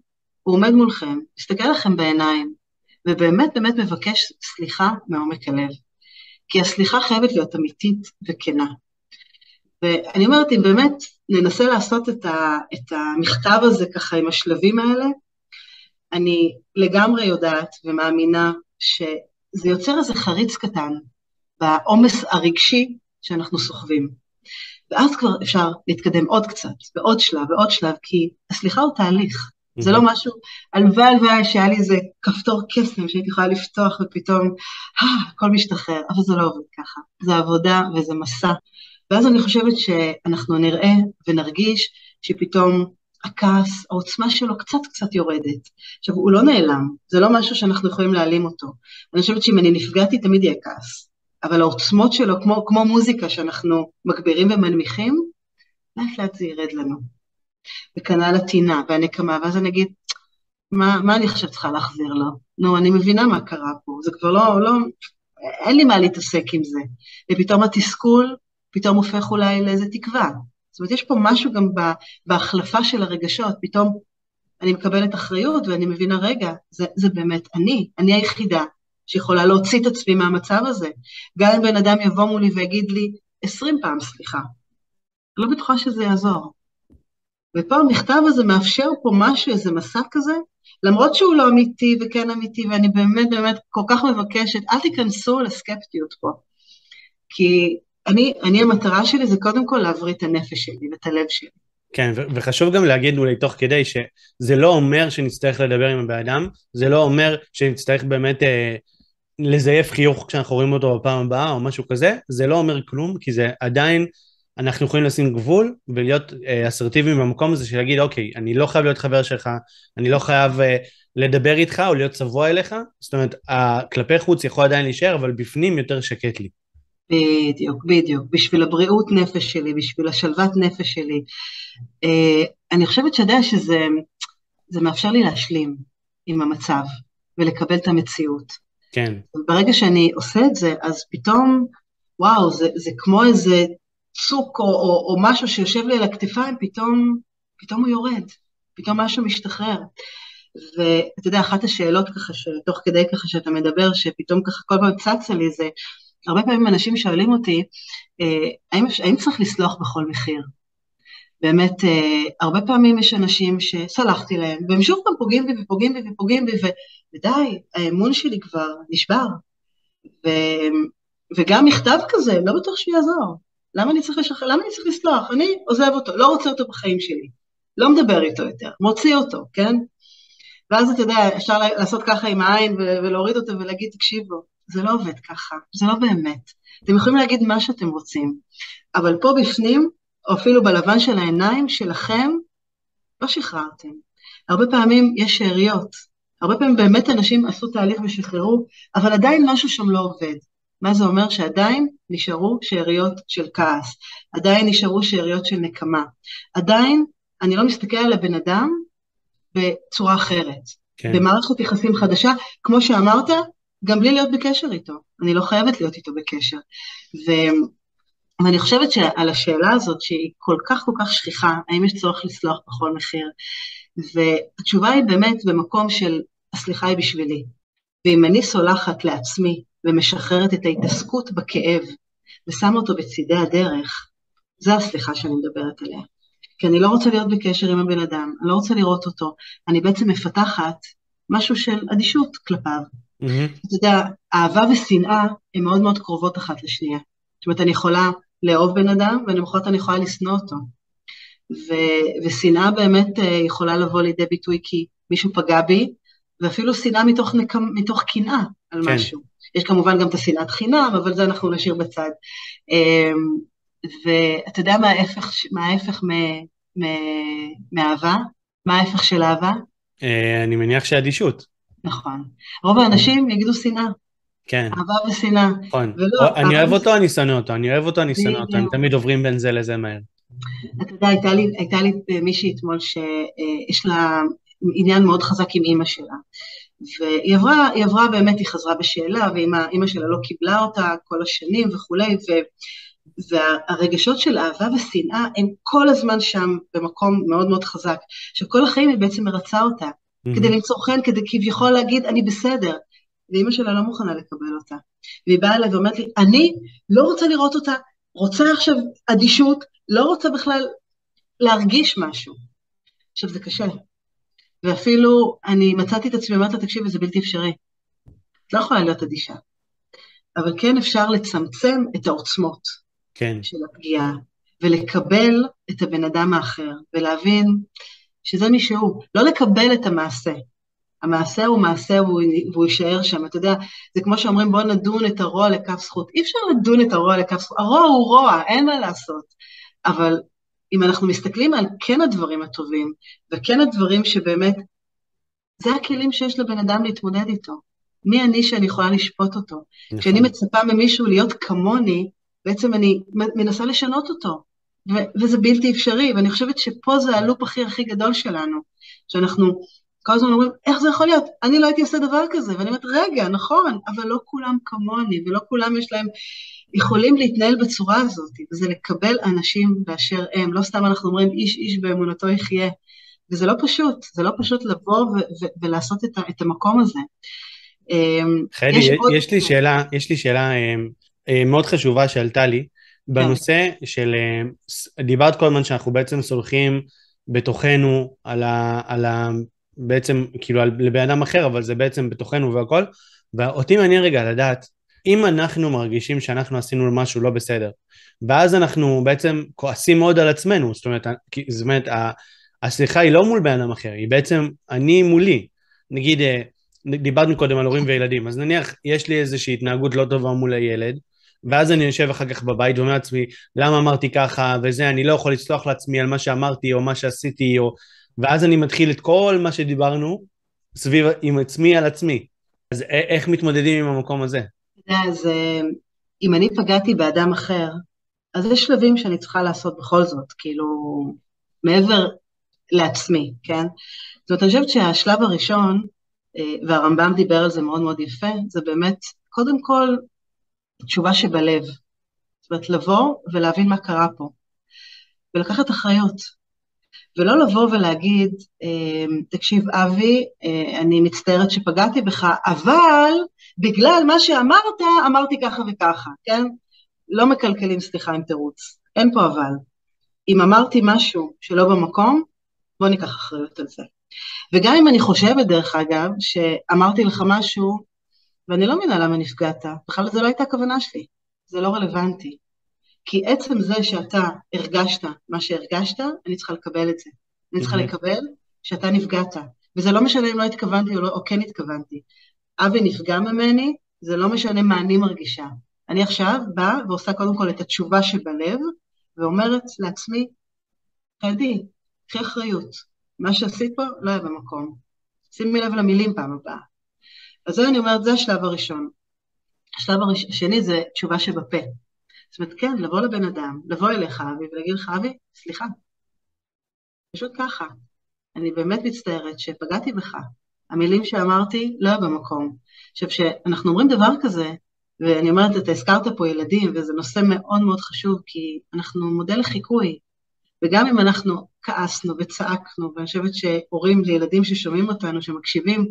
הוא עומד מולכם, מסתכל לכם בעיניים, ובאמת באמת מבקש סליחה מעומק הלב. כי הסליחה חייבת להיות אמיתית וכנה. ואני אומרת, אם באמת ננסה לעשות את, ה, את המכתב הזה ככה עם השלבים האלה, אני לגמרי יודעת ומאמינה שזה יוצר איזה חריץ קטן בעומס הרגשי שאנחנו סוחבים. ואז כבר אפשר להתקדם עוד קצת, ועוד שלב, ועוד שלב, כי הסליחה הוא תהליך. זה לא משהו, הלוואי הלוואי שהיה לי איזה כפתור קסם שהייתי יכולה לפתוח ופתאום, אה, הכל משתחרר, אבל זה לא עובד ככה. זה עבודה וזה מסע. ואז אני חושבת שאנחנו נראה ונרגיש שפתאום הכעס, העוצמה שלו קצת קצת יורדת. עכשיו, הוא לא נעלם, זה לא משהו שאנחנו יכולים להעלים אותו. אני חושבת שאם אני נפגעתי, תמיד יהיה כעס. אבל העוצמות שלו, כמו, כמו מוזיקה שאנחנו מגבירים ומנמיכים, לאט לאט זה ירד לנו. וכנ"ל הטינה והנקמה, ואז אני אגיד, מה, מה אני עכשיו צריכה להחזיר לו? נו, אני מבינה מה קרה פה, זה כבר לא, לא, אין לי מה להתעסק עם זה. ופתאום התסכול, פתאום הופך אולי לאיזה תקווה. זאת אומרת, יש פה משהו גם בהחלפה של הרגשות, פתאום אני מקבלת אחריות ואני מבינה, רגע, זה, זה באמת אני, אני היחידה שיכולה להוציא את עצמי מהמצב הזה. גם אם בן אדם יבוא מולי ויגיד לי עשרים פעם סליחה, לא בטוחה שזה יעזור. ופה המכתב הזה מאפשר פה משהו, איזה מסע כזה, למרות שהוא לא אמיתי וכן אמיתי, ואני באמת באמת כל כך מבקשת, אל תיכנסו לסקפטיות פה. כי אני, אני המטרה שלי זה קודם כל להבריא את הנפש שלי ואת הלב שלי. כן, וחשוב גם להגיד אולי תוך כדי שזה לא אומר שנצטרך לדבר עם הבן אדם, זה לא אומר שנצטרך באמת אה, לזייף חיוך כשאנחנו רואים אותו בפעם הבאה או משהו כזה, זה לא אומר כלום, כי זה עדיין, אנחנו יכולים לשים גבול ולהיות אה, אסרטיביים במקום הזה של להגיד, אוקיי, אני לא חייב להיות חבר שלך, אני לא חייב אה, לדבר איתך או להיות צבוע אליך, זאת אומרת, כלפי חוץ יכול עדיין להישאר, אבל בפנים יותר שקט לי. בדיוק, בדיוק, בשביל הבריאות נפש שלי, בשביל השלוות נפש שלי. אה, אני חושבת שאתה יודע שזה מאפשר לי להשלים עם המצב ולקבל את המציאות. כן. ברגע שאני עושה את זה, אז פתאום, וואו, זה, זה כמו איזה צוק או, או, או משהו שיושב לי על הכתפיים, פתאום, פתאום הוא יורד, פתאום משהו משתחרר. ואתה יודע, אחת השאלות ככה, שתוך כדי ככה שאתה מדבר, שפתאום ככה כל פעם צצה לי זה, הרבה פעמים אנשים שואלים אותי, אה, האם, האם צריך לסלוח בכל מחיר? באמת, אה, הרבה פעמים יש אנשים שסלחתי להם, והם שוב פעם פוגעים בי ופוגעים בי ופוגעים בי, ודי, האמון שלי כבר נשבר. ו, וגם מכתב כזה, לא בטוח שיעזור. למה אני צריך לשחרר? למה אני צריך לסלוח? אני עוזב אותו, לא רוצה אותו בחיים שלי. לא מדבר איתו יותר, מוציא אותו, כן? ואז אתה יודע, אפשר לעשות ככה עם העין ולהוריד אותו ולהגיד, תקשיבו, זה לא עובד ככה, זה לא באמת. אתם יכולים להגיד מה שאתם רוצים, אבל פה בפנים, או אפילו בלבן של העיניים שלכם, לא שחררתם. הרבה פעמים יש שאריות, הרבה פעמים באמת אנשים עשו תהליך ושחררו, אבל עדיין משהו שם לא עובד. מה זה אומר? שעדיין נשארו שאריות של כעס, עדיין נשארו שאריות של נקמה, עדיין אני לא מסתכל על הבן אדם בצורה אחרת, כן. במערכת יחסים חדשה, כמו שאמרת, גם בלי להיות בקשר איתו, אני לא חייבת להיות איתו בקשר. ו... ואני חושבת שעל השאלה הזאת, שהיא כל כך כל כך שכיחה, האם יש צורך לסלוח בכל מחיר, והתשובה היא באמת במקום של הסליחה היא בשבילי. ואם אני סולחת לעצמי ומשחררת את ההתעסקות בכאב ושמה אותו בצידי הדרך, זה הסליחה שאני מדברת עליה. כי אני לא רוצה להיות בקשר עם הבן אדם, אני לא רוצה לראות אותו, אני בעצם מפתחת משהו של אדישות כלפיו. Mm-hmm. אתה יודע, אהבה ושנאה הן מאוד מאוד קרובות אחת לשנייה. זאת אומרת, אני יכולה לאהוב בן אדם, ולמחרת אני יכולה לשנוא אותו. ו- ושנאה באמת אה, יכולה לבוא לידי ביטוי כי מישהו פגע בי, ואפילו שנאה מתוך, נק... מתוך קנאה על כן. משהו. יש כמובן גם את השנאת חינם, אבל זה אנחנו נשאיר בצד. אמ, ואתה יודע מה ההפך, מה ההפך מ, מ, מאהבה? מה ההפך של אהבה? אה, אני מניח שאדישות. נכון. רוב האנשים יגידו שנאה. כן. אהבה ושנאה. נכון. ולא, אני אוהב אותו, אני שונא אותו, אני אוהב אותו, אני שונא אותו, הם תמיד עוברים בין זה לזה מהר. אתה יודע, הייתה לי, הייתה לי מישהי אתמול שיש לה עניין מאוד חזק עם אימא שלה. והיא עברה, היא עברה באמת, היא חזרה בשאלה, ואימא שלה לא קיבלה אותה כל השנים וכולי, ו, והרגשות של אהבה ושנאה הם כל הזמן שם במקום מאוד מאוד חזק, שכל החיים היא בעצם מרצה אותה, mm-hmm. כדי למצוא חן, כדי כביכול להגיד אני בסדר, ואימא שלה לא מוכנה לקבל אותה. והיא באה אליי ואומרת לי, אני לא רוצה לראות אותה, רוצה עכשיו אדישות, לא רוצה בכלל להרגיש משהו. עכשיו זה קשה, ואפילו אני מצאתי את עצמי, אמרת לה, תקשיבי, זה בלתי אפשרי. את לא יכולה להיות אדישה. אבל כן אפשר לצמצם את העוצמות כן. של הפגיעה, ולקבל את הבן אדם האחר, ולהבין שזה מי שהוא. לא לקבל את המעשה. המעשה הוא מעשה והוא יישאר שם. אתה יודע, זה כמו שאומרים, בוא נדון את הרוע לכף זכות. אי אפשר לדון את הרוע לכף זכות. הרוע הוא רוע, אין מה לעשות. אבל אם אנחנו מסתכלים על כן הדברים הטובים, וכן הדברים שבאמת, זה הכלים שיש לבן אדם להתמודד איתו. מי אני שאני יכולה לשפוט אותו? נכון. כשאני מצפה ממישהו להיות כמוני, בעצם אני מנסה לשנות אותו, ו- וזה בלתי אפשרי, ואני חושבת שפה זה הלופ הכי הכי גדול שלנו, שאנחנו כל הזמן אומרים, איך זה יכול להיות? אני לא הייתי עושה דבר כזה, ואני אומרת, רגע, נכון, אבל לא כולם כמוני, ולא כולם יש להם יכולים להתנהל בצורה הזאת, וזה לקבל אנשים באשר הם, לא סתם אנחנו אומרים איש איש באמונתו יחיה, וזה לא פשוט, זה לא פשוט לבוא ו- ו- ולעשות את, ה- את המקום הזה. אמ, חיילי, יש, עוד... יש לי שאלה, יש לי שאלה אמ, אמ, מאוד חשובה שעלתה לי, בנושא של, דיברת כל הזמן שאנחנו בעצם סולחים בתוכנו על ה... על ה בעצם כאילו על, לבן אדם אחר, אבל זה בעצם בתוכנו והכל, ואותי מעניין רגע לדעת אם אנחנו מרגישים שאנחנו עשינו משהו לא בסדר, ואז אנחנו בעצם כועסים מאוד על עצמנו, זאת אומרת, זאת אומרת הסליחה היא לא מול בן אדם אחר, היא בעצם אני מולי. נגיד, אה, דיברנו קודם על הורים וילדים, אז נניח יש לי איזושהי התנהגות לא טובה מול הילד, ואז אני יושב אחר כך בבית ואומר לעצמי, למה אמרתי ככה וזה, אני לא יכול לסלוח לעצמי על מה שאמרתי או מה שעשיתי, או... ואז אני מתחיל את כל מה שדיברנו סביב עם עצמי על עצמי. אז איך מתמודדים עם המקום הזה? אז אה, אם אני פגעתי באדם אחר, אז יש שלבים שאני צריכה לעשות בכל זאת, כאילו, מעבר לעצמי, כן? זאת אומרת, אני חושבת שהשלב הראשון, אה, והרמב"ם דיבר על זה מאוד מאוד יפה, זה באמת, קודם כל, תשובה שבלב. זאת אומרת, לבוא ולהבין מה קרה פה, ולקחת אחריות. ולא לבוא ולהגיד, אה, תקשיב אבי, אה, אני מצטערת שפגעתי בך, אבל בגלל מה שאמרת, אמרתי ככה וככה, כן? לא מקלקלים סליחה עם תירוץ, אין פה אבל. אם אמרתי משהו שלא במקום, בוא ניקח אחריות על זה. וגם אם אני חושבת, דרך אגב, שאמרתי לך משהו, ואני לא מבינה למה נפגעת, בכלל זו לא הייתה הכוונה שלי, זה לא רלוונטי. כי עצם זה שאתה הרגשת מה שהרגשת, אני צריכה לקבל את זה. אני צריכה לקבל שאתה נפגעת. וזה לא משנה אם לא התכוונתי או, לא, או כן התכוונתי. אבי נפגע ממני, זה לא משנה מה אני מרגישה. אני עכשיו באה ועושה קודם כל את התשובה שבלב, ואומרת לעצמי, חדי, קחי אחריות, מה שעשית פה לא היה במקום. שימי לב למילים פעם הבאה. אז זה אני אומרת, זה השלב הראשון. השלב השני זה תשובה שבפה. זאת אומרת, כן, לבוא לבן אדם, לבוא אליך, אבי, ולהגיד לך, אבי, סליחה. פשוט ככה. אני באמת מצטערת שפגעתי בך. המילים שאמרתי לא היו במקום. עכשיו, כשאנחנו אומרים דבר כזה, ואני אומרת, אתה הזכרת פה ילדים, וזה נושא מאוד מאוד חשוב, כי אנחנו מודל לחיקוי, וגם אם אנחנו כעסנו וצעקנו, ואני חושבת שהורים לילדים ששומעים אותנו, שמקשיבים,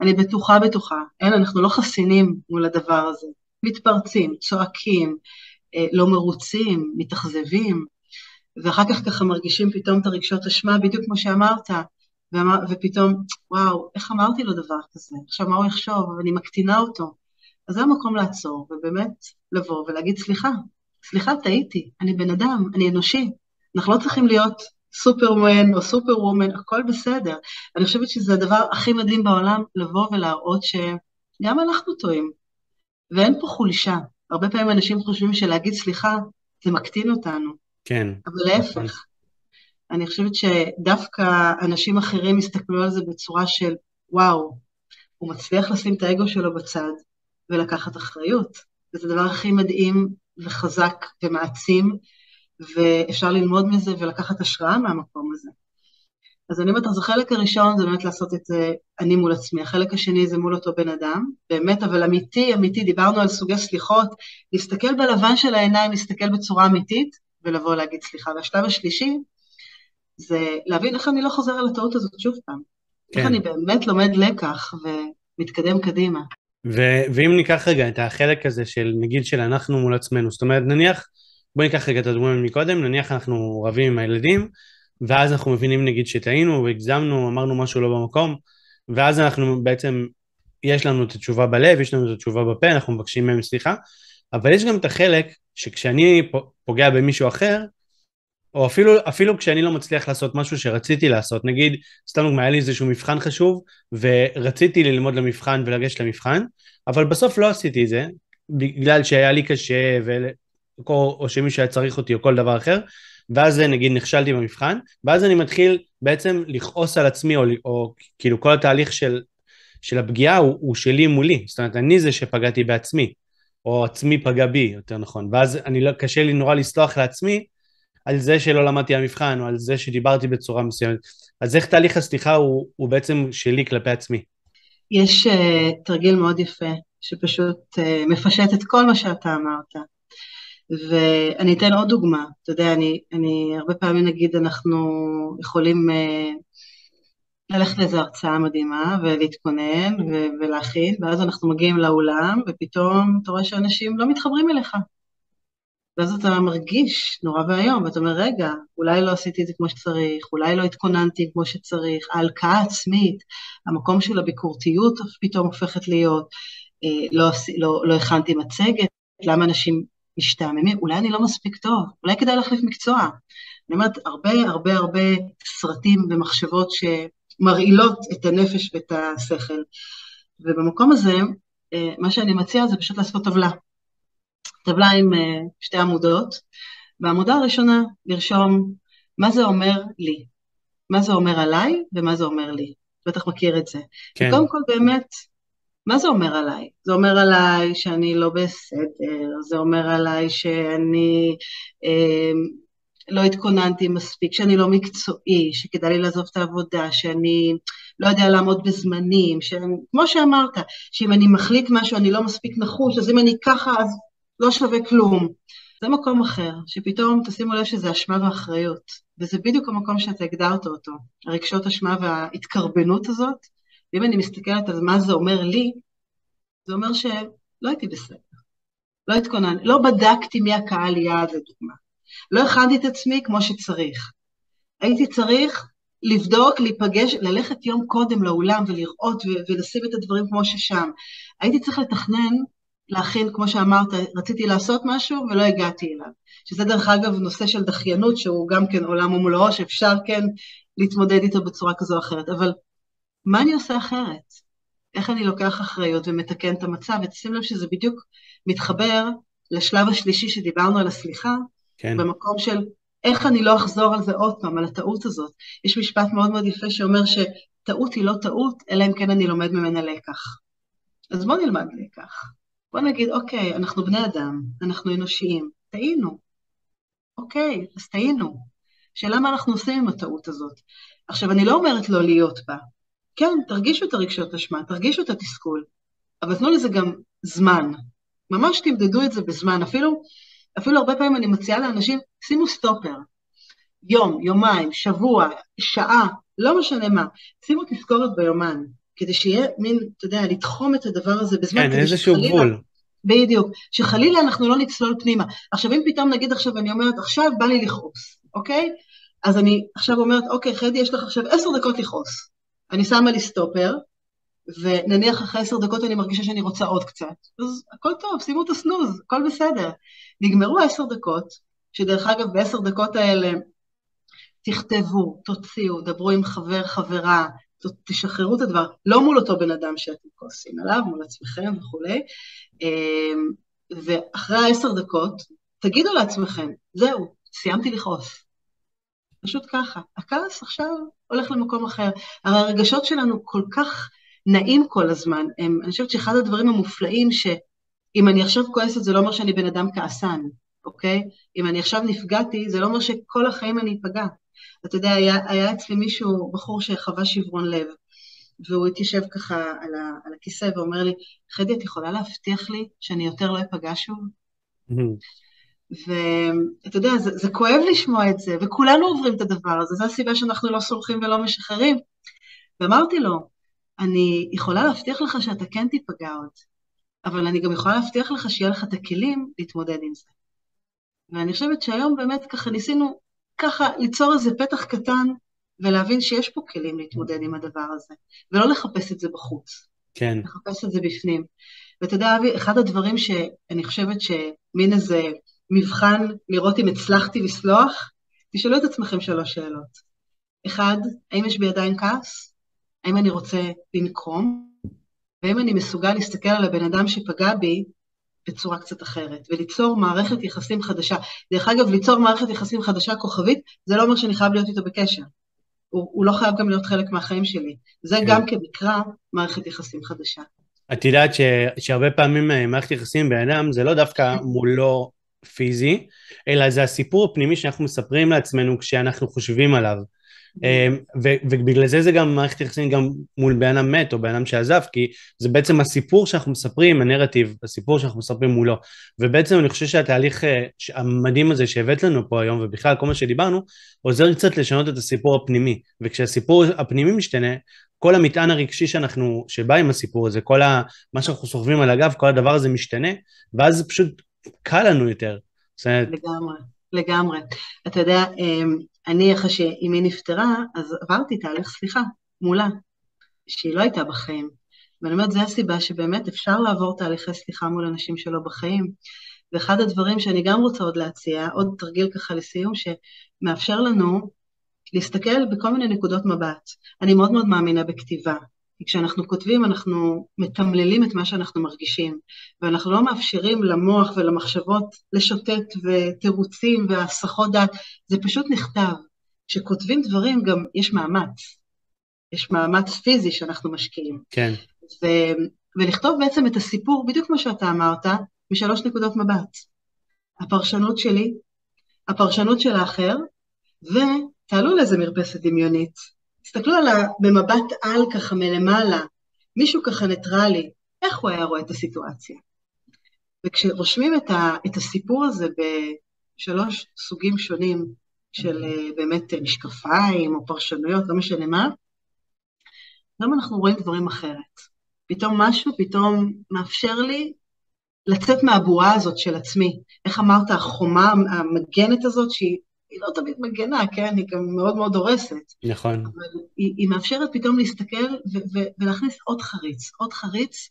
אני בטוחה, בטוחה, אין, אנחנו לא חסינים מול הדבר הזה. מתפרצים, צועקים, אה, לא מרוצים, מתאכזבים, ואחר כך ככה מרגישים פתאום את הרגשות אשמה, בדיוק כמו שאמרת, ואמר, ופתאום, וואו, איך אמרתי לו דבר כזה? עכשיו מה הוא יחשוב? ואני מקטינה אותו. אז זה המקום לעצור, ובאמת לבוא ולהגיד, סליחה, סליחה, טעיתי, אני בן אדם, אני אנושי, אנחנו לא צריכים להיות סופרמן או סופר וומן, הכל בסדר. אני חושבת שזה הדבר הכי מדהים בעולם, לבוא ולהראות שגם אנחנו טועים, ואין פה חולשה. הרבה פעמים אנשים חושבים שלהגיד סליחה, זה מקטין אותנו. כן. אבל להפך. אני חושבת שדווקא אנשים אחרים יסתכלו על זה בצורה של, וואו, הוא מצליח לשים את האגו שלו בצד ולקחת אחריות. וזה הדבר הכי מדהים וחזק ומעצים, ואפשר ללמוד מזה ולקחת השראה מהמקום הזה. אז אני אומרת, אז החלק הראשון זה באמת לעשות את זה אני מול עצמי, החלק השני זה מול אותו בן אדם, באמת, אבל אמיתי, אמיתי, דיברנו על סוגי סליחות, להסתכל בלבן של העיניים, להסתכל בצורה אמיתית, ולבוא להגיד סליחה. והשלב השלישי, זה להבין איך אני לא חוזר על הטעות הזאת שוב פעם. כן. איך אני באמת לומד לקח ומתקדם קדימה. ו- ואם ניקח רגע את החלק הזה של נגיד של אנחנו מול עצמנו, זאת אומרת נניח בוא ניקח רגע את הדוגמה מקודם, נניח אנחנו רבים עם הילדים, ואז אנחנו מבינים נגיד שטעינו והגזמנו, אמרנו משהו לא במקום, ואז אנחנו בעצם, יש לנו את התשובה בלב, יש לנו את התשובה בפה, אנחנו מבקשים מהם סליחה, אבל יש גם את החלק שכשאני פוגע במישהו אחר, או אפילו, אפילו כשאני לא מצליח לעשות משהו שרציתי לעשות, נגיד, סתם דוגמא, היה לי איזשהו מבחן חשוב, ורציתי ללמוד למבחן ולגשת למבחן, אבל בסוף לא עשיתי את זה, בגלל שהיה לי קשה, או, או שמישהו היה צריך אותי או כל דבר אחר, ואז נגיד נכשלתי במבחן, ואז אני מתחיל בעצם לכעוס על עצמי, או, או כאילו כל התהליך של, של הפגיעה הוא, הוא שלי מולי, זאת אומרת אני זה שפגעתי בעצמי, או עצמי פגע בי, יותר נכון, ואז אני לא, קשה לי נורא לסלוח לעצמי על זה שלא למדתי המבחן, או על זה שדיברתי בצורה מסוימת. אז איך תהליך הסליחה הוא, הוא בעצם שלי כלפי עצמי? יש uh, תרגיל מאוד יפה, שפשוט uh, מפשט את כל מה שאתה אמרת. ואני אתן עוד דוגמה, אתה יודע, אני, אני הרבה פעמים נגיד אנחנו יכולים אה, ללכת לאיזו הרצאה מדהימה ולהתכונן ו- ולהכין, ואז אנחנו מגיעים לאולם ופתאום אתה רואה שאנשים לא מתחברים אליך. ואז אתה מרגיש נורא ואיום, ואתה אומר, רגע, אולי לא עשיתי את זה כמו שצריך, אולי לא התכוננתי כמו שצריך, ההלקאה העצמית, המקום של הביקורתיות פתאום הופכת להיות, אה, לא, לא, לא הכנתי מצגת, למה אנשים משתעממים, אולי אני לא מספיק טוב, אולי כדאי להחליף מקצוע. אני אומרת, הרבה הרבה הרבה סרטים ומחשבות שמרעילות את הנפש ואת השכל. ובמקום הזה, אה, מה שאני מציעה זה פשוט לעשות טבלה. טבלה עם אה, שתי עמודות. בעמודה הראשונה לרשום מה זה אומר לי, מה זה אומר עליי ומה זה אומר לי. בטח מכיר את זה. כן. קודם כל באמת מה זה אומר עליי? זה אומר עליי שאני לא בסדר, זה אומר עליי שאני אה, לא התכוננתי מספיק, שאני לא מקצועי, שכדאי לי לעזוב את העבודה, שאני לא יודע לעמוד בזמנים, שאני, כמו שאמרת, שאם אני מחליט משהו אני לא מספיק נחוש, אז אם אני ככה אז לא שווה כלום. זה מקום אחר, שפתאום תשימו לב שזה אשמה ואחריות, וזה בדיוק המקום שאתה הגדרת אותו, הרגשות אשמה וההתקרבנות הזאת, ואם אני מסתכלת על מה זה אומר לי, זה אומר שלא הייתי בסדר. לא התכוננתי, לא בדקתי מי הקהל יעד לדוגמה. לא הכנתי את עצמי כמו שצריך. הייתי צריך לבדוק, להיפגש, ללכת יום קודם לאולם ולראות ולשים את הדברים כמו ששם. הייתי צריך לתכנן, להכין, כמו שאמרת, רציתי לעשות משהו ולא הגעתי אליו. שזה דרך אגב נושא של דחיינות, שהוא גם כן עולם ומולו, שאפשר כן להתמודד איתו בצורה כזו או אחרת. אבל מה אני עושה אחרת? איך אני לוקח אחריות ומתקן את המצב, ותשים לב שזה בדיוק מתחבר לשלב השלישי שדיברנו על הסליחה, כן. במקום של איך אני לא אחזור על זה עוד פעם, על הטעות הזאת. יש משפט מאוד מאוד יפה שאומר שטעות היא לא טעות, אלא אם כן אני לומד ממנה לקח. אז בואו נלמד לקח. בואו נגיד, אוקיי, אנחנו בני אדם, אנחנו אנושיים, טעינו. אוקיי, אז טעינו. שאלה מה אנחנו עושים עם הטעות הזאת. עכשיו, אני לא אומרת לא להיות בה. כן, תרגישו את הרגשות אשמה, תרגישו את התסכול, אבל תנו לזה גם זמן. ממש תמדדו את זה בזמן. אפילו, אפילו הרבה פעמים אני מציעה לאנשים, שימו סטופר. יום, יומיים, שבוע, שעה, לא משנה מה. שימו תזכורת ביומן, כדי שיהיה מין, אתה יודע, לתחום את הדבר הזה בזמן. כן, איזשהו גבול. בדיוק, שחלילה אנחנו לא נצלול פנימה. עכשיו, אם פתאום נגיד עכשיו, אני אומרת, עכשיו בא לי לכעוס, אוקיי? אז אני עכשיו אומרת, אוקיי, חדי, יש לך עכשיו עשר דקות לכעוס. אני שמה לי סטופר, ונניח אחרי עשר דקות אני מרגישה שאני רוצה עוד קצת, אז הכל טוב, שימו את הסנוז, הכל בסדר. נגמרו העשר דקות, שדרך אגב בעשר דקות האלה תכתבו, תוציאו, דברו עם חבר, חברה, תשחררו את הדבר, לא מול אותו בן אדם שאתם כועסים עליו, מול עצמכם וכולי, אמ, ואחרי העשר דקות, תגידו לעצמכם, זהו, סיימתי לכעוס. פשוט ככה. הכעס עכשיו הולך למקום אחר. הרי הרגשות שלנו כל כך נעים כל הזמן. הם, אני חושבת שאחד הדברים המופלאים, שאם אני עכשיו כועסת זה לא אומר שאני בן אדם כעסן, אוקיי? אם אני עכשיו נפגעתי, זה לא אומר שכל החיים אני אפגע. אתה יודע, היה, היה אצלי מישהו, בחור שחווה שברון לב, והוא התיישב ככה על, ה, על הכיסא ואומר לי, חדי, את יכולה להבטיח לי שאני יותר לא אפגע שוב? ואתה יודע, זה, זה כואב לשמוע את זה, וכולנו עוברים את הדבר הזה, זו הסיבה שאנחנו לא סולחים ולא משחררים. ואמרתי לו, אני יכולה להבטיח לך שאתה כן תיפגע עוד, אבל אני גם יכולה להבטיח לך שיהיה לך את הכלים להתמודד עם זה. ואני חושבת שהיום באמת ככה ניסינו ככה ליצור איזה פתח קטן ולהבין שיש פה כלים להתמודד עם הדבר הזה, ולא לחפש את זה בחוץ. כן. לחפש את זה בפנים. ואתה יודע, אבי, אחד הדברים שאני חושבת שמין איזה מבחן לראות אם הצלחתי לסלוח, תשאלו את עצמכם שלוש שאלות. אחד, האם יש בידיים כעס? האם אני רוצה לנקום? והאם אני מסוגל להסתכל על הבן אדם שפגע בי בצורה קצת אחרת, וליצור מערכת יחסים חדשה. דרך אגב, ליצור מערכת יחסים חדשה כוכבית, זה לא אומר שאני חייב להיות איתו בקשר. הוא, הוא לא חייב גם להיות חלק מהחיים שלי. זה כן. גם כנקרא מערכת יחסים חדשה. את יודעת ש, שהרבה פעמים אה, מערכת יחסים בן אדם זה לא דווקא מולו פיזי, אלא זה הסיפור הפנימי שאנחנו מספרים לעצמנו כשאנחנו חושבים עליו. אמ, ובגלל זה זה גם מערכת יחסים גם מול בן אדם מת או בן אדם שעזב, כי זה בעצם הסיפור שאנחנו מספרים, הנרטיב, הסיפור שאנחנו מספרים מולו. ובעצם אני חושב שהתהליך אה, המדהים הזה שהבאת לנו פה היום, ובכלל כל מה שדיברנו, עוזר קצת לשנות את הסיפור הפנימי. וכשהסיפור הפנימי משתנה, כל המטען הרגשי שאנחנו, שבא עם הסיפור הזה, כל ה, מה שאנחנו סוחבים על הגב, כל הדבר הזה משתנה, ואז פשוט קל לנו יותר. לגמרי, לגמרי. אתה יודע, אמ, אני, אחרי שאימי נפטרה, אז עברתי תהליך סליחה מולה, שהיא לא הייתה בחיים. ואני אומרת, זו הסיבה שבאמת אפשר לעבור תהליכי סליחה מול אנשים שלא בחיים. ואחד הדברים שאני גם רוצה עוד להציע, עוד תרגיל ככה לסיום, שמאפשר לנו להסתכל בכל מיני נקודות מבט. אני מאוד מאוד מאמינה בכתיבה. כי כשאנחנו כותבים אנחנו מתמללים את מה שאנחנו מרגישים, ואנחנו לא מאפשרים למוח ולמחשבות לשוטט ותירוצים והסחות דעת, זה פשוט נכתב. כשכותבים דברים גם יש מאמץ, יש מאמץ פיזי שאנחנו משקיעים. כן. ו, ולכתוב בעצם את הסיפור, בדיוק כמו שאתה אמרת, משלוש נקודות מבט. הפרשנות שלי, הפרשנות של האחר, ותעלו לאיזה מרפסת דמיונית, תסתכלו עליו במבט על ככה מלמעלה, מישהו ככה ניטרלי, איך הוא היה רואה את הסיטואציה? וכשרושמים את, ה, את הסיפור הזה בשלוש סוגים שונים של אה, באמת משקפיים או פרשנויות, לא משנה מה, גם אנחנו רואים דברים אחרת. פתאום משהו פתאום מאפשר לי לצאת מהבועה הזאת של עצמי. איך אמרת, החומה המגנת הזאת שהיא היא לא תמיד מגנה, כן? היא גם מאוד מאוד הורסת. נכון. אבל היא, היא מאפשרת פתאום להסתכל ו- ו- ולהכניס עוד חריץ, עוד חריץ,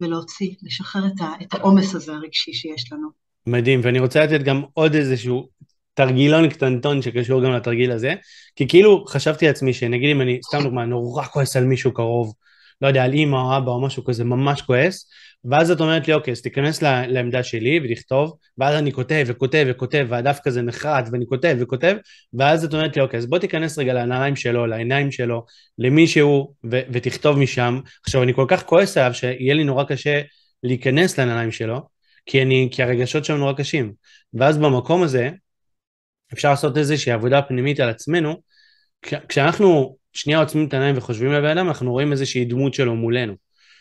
ולהוציא, לשחרר את העומס הזה הרגשי שיש לנו. מדהים, ואני רוצה לתת גם עוד איזשהו תרגילון קטנטון שקשור גם לתרגיל הזה, כי כאילו חשבתי לעצמי שנגיד אם אני, סתם דוגמה, נורא כועס על מישהו קרוב, לא יודע, על אימא או אבא או משהו כזה, ממש כועס, ואז את אומרת לי, אוקיי, אז תיכנס לעמדה שלי ותכתוב, ואז אני כותב וכותב וכותב, והדף כזה נחרט, ואני כותב וכותב, ואז את אומרת לי, אוקיי, אז בוא תיכנס רגע לנעליים שלו, לעיניים שלו, למישהו, ו- ותכתוב משם. עכשיו, אני כל כך כועס עליו, שיהיה לי נורא קשה להיכנס לנעליים שלו, כי, אני, כי הרגשות שם נורא קשים. ואז במקום הזה, אפשר לעשות איזושהי עבודה פנימית על עצמנו, כשאנחנו שנייה עוצמים את העיניים וחושבים לבן אדם, אנחנו רואים איזושהי דמות שלו מולנו.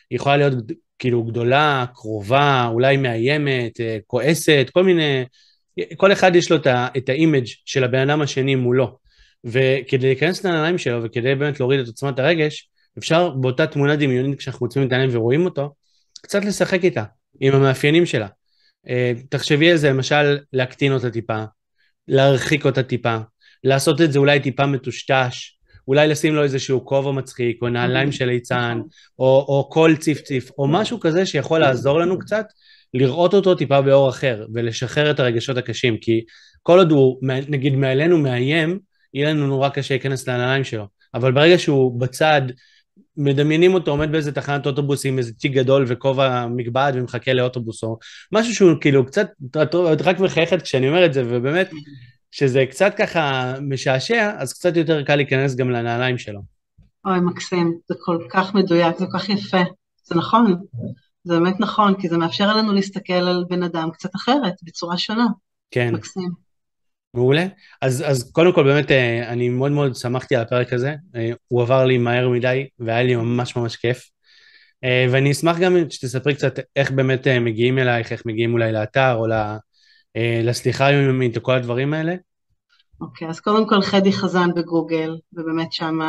היא יכולה להיות כאילו גדולה, קרובה, אולי מאיימת, אה, כועסת, כל מיני, כל אחד יש לו את ה image של הבן אדם השני מולו. וכדי להיכנס לנעליים שלו וכדי באמת להוריד את עוצמת הרגש, אפשר באותה תמונה דמיונית כשאנחנו עוצמים את העיניים ורואים אותו, קצת לשחק איתה, עם המאפיינים שלה. אה, תחשבי על זה, למשל, להקטין אותה טיפה, להרחיק אותה טיפה, לעשות את זה אולי טיפה מטושטש, אולי לשים לו איזשהו כובע מצחיק, או נעליים של ליצן, או, או קול ציפציף, או משהו כזה שיכול לעזור לנו קצת לראות אותו טיפה באור אחר, ולשחרר את הרגשות הקשים, כי כל עוד הוא, נגיד, מעלינו מאיים, יהיה לנו נורא קשה להיכנס לנעליים שלו. אבל ברגע שהוא בצד, מדמיינים אותו עומד באיזה תחנת אוטובוס עם איזה תיק גדול וכובע מגבעת ומחכה לאוטובוס או משהו שהוא כאילו קצת, את רק מחייכת כשאני אומר את זה ובאמת שזה קצת ככה משעשע, אז קצת יותר קל להיכנס גם לנעליים שלו. אוי, מקסים, זה כל כך מדויק, זה כל כך יפה. זה נכון, זה באמת נכון, כי זה מאפשר לנו להסתכל על בן אדם קצת אחרת, בצורה שונה. כן. מקסים. מעולה. אז, אז קודם כל באמת אה, אני מאוד מאוד שמחתי על הפרק הזה, אה, הוא עבר לי מהר מדי והיה לי ממש ממש כיף. אה, ואני אשמח גם שתספרי קצת איך באמת מגיעים אלייך, איך מגיעים אולי לאתר או לסליחה היומיומית כל הדברים האלה? אוקיי, okay, אז קודם כל חדי חזן בגוגל, ובאמת שם,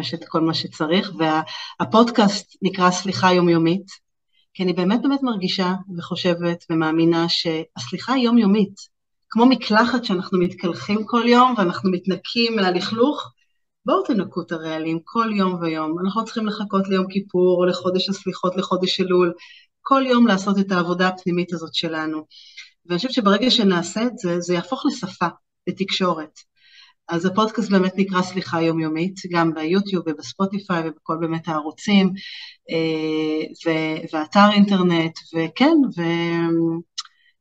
יש את כל מה שצריך, והפודקאסט נקרא סליחה יומיומית, כי אני באמת באמת מרגישה וחושבת ומאמינה שהסליחה היא יומיומית, כמו מקלחת שאנחנו מתקלחים כל יום ואנחנו מתנקים מהלכלוך, בואו תנקו את הרעלים כל יום ויום. אנחנו לא צריכים לחכות ליום כיפור או לחודש הסליחות, לחודש אלול, כל יום לעשות את העבודה הפנימית הזאת שלנו. ואני חושבת שברגע שנעשה את זה, זה יהפוך לשפה, לתקשורת. אז הפודקאסט באמת נקרא סליחה יומיומית, גם ביוטיוב ובספוטיפיי ובכל באמת הערוצים, אה, ואתר אינטרנט, וכן, ו...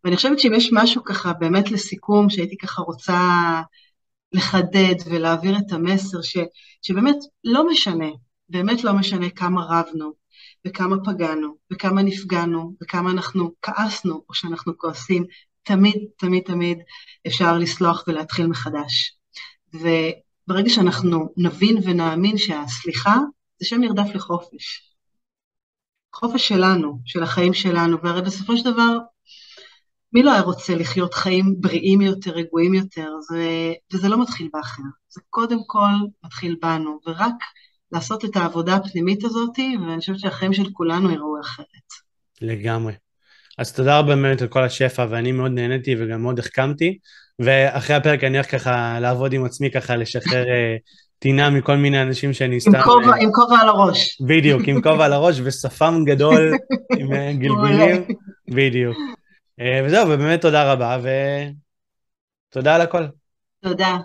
ואני חושבת שאם יש משהו ככה באמת לסיכום, שהייתי ככה רוצה לחדד ולהעביר את המסר, ש... שבאמת לא משנה, באמת לא משנה כמה רבנו, וכמה פגענו, וכמה נפגענו, וכמה אנחנו כעסנו או שאנחנו כועסים, תמיד, תמיד, תמיד אפשר לסלוח ולהתחיל מחדש. וברגע שאנחנו נבין ונאמין שהסליחה זה שם נרדף לחופש. חופש שלנו, של החיים שלנו, והרי בסופו של דבר, מי לא היה רוצה לחיות חיים בריאים יותר, רגועים יותר, זה, וזה לא מתחיל באחר, זה קודם כל מתחיל בנו, ורק לעשות את העבודה הפנימית הזאת, ואני חושבת שהחיים של כולנו יראו אחרת. לגמרי. אז תודה רבה באמת על כל השפע, ואני מאוד נהניתי וגם מאוד החכמתי, ואחרי הפרק אני הולך ככה לעבוד עם עצמי, ככה לשחרר אה, טינה מכל מיני אנשים שאני סתם... עם כובע, עם כובע על הראש. בדיוק, עם כובע על הראש ושפם גדול עם אה, גלגולים, בדיוק. אה, וזהו, ובאמת תודה רבה, ותודה על הכל. תודה.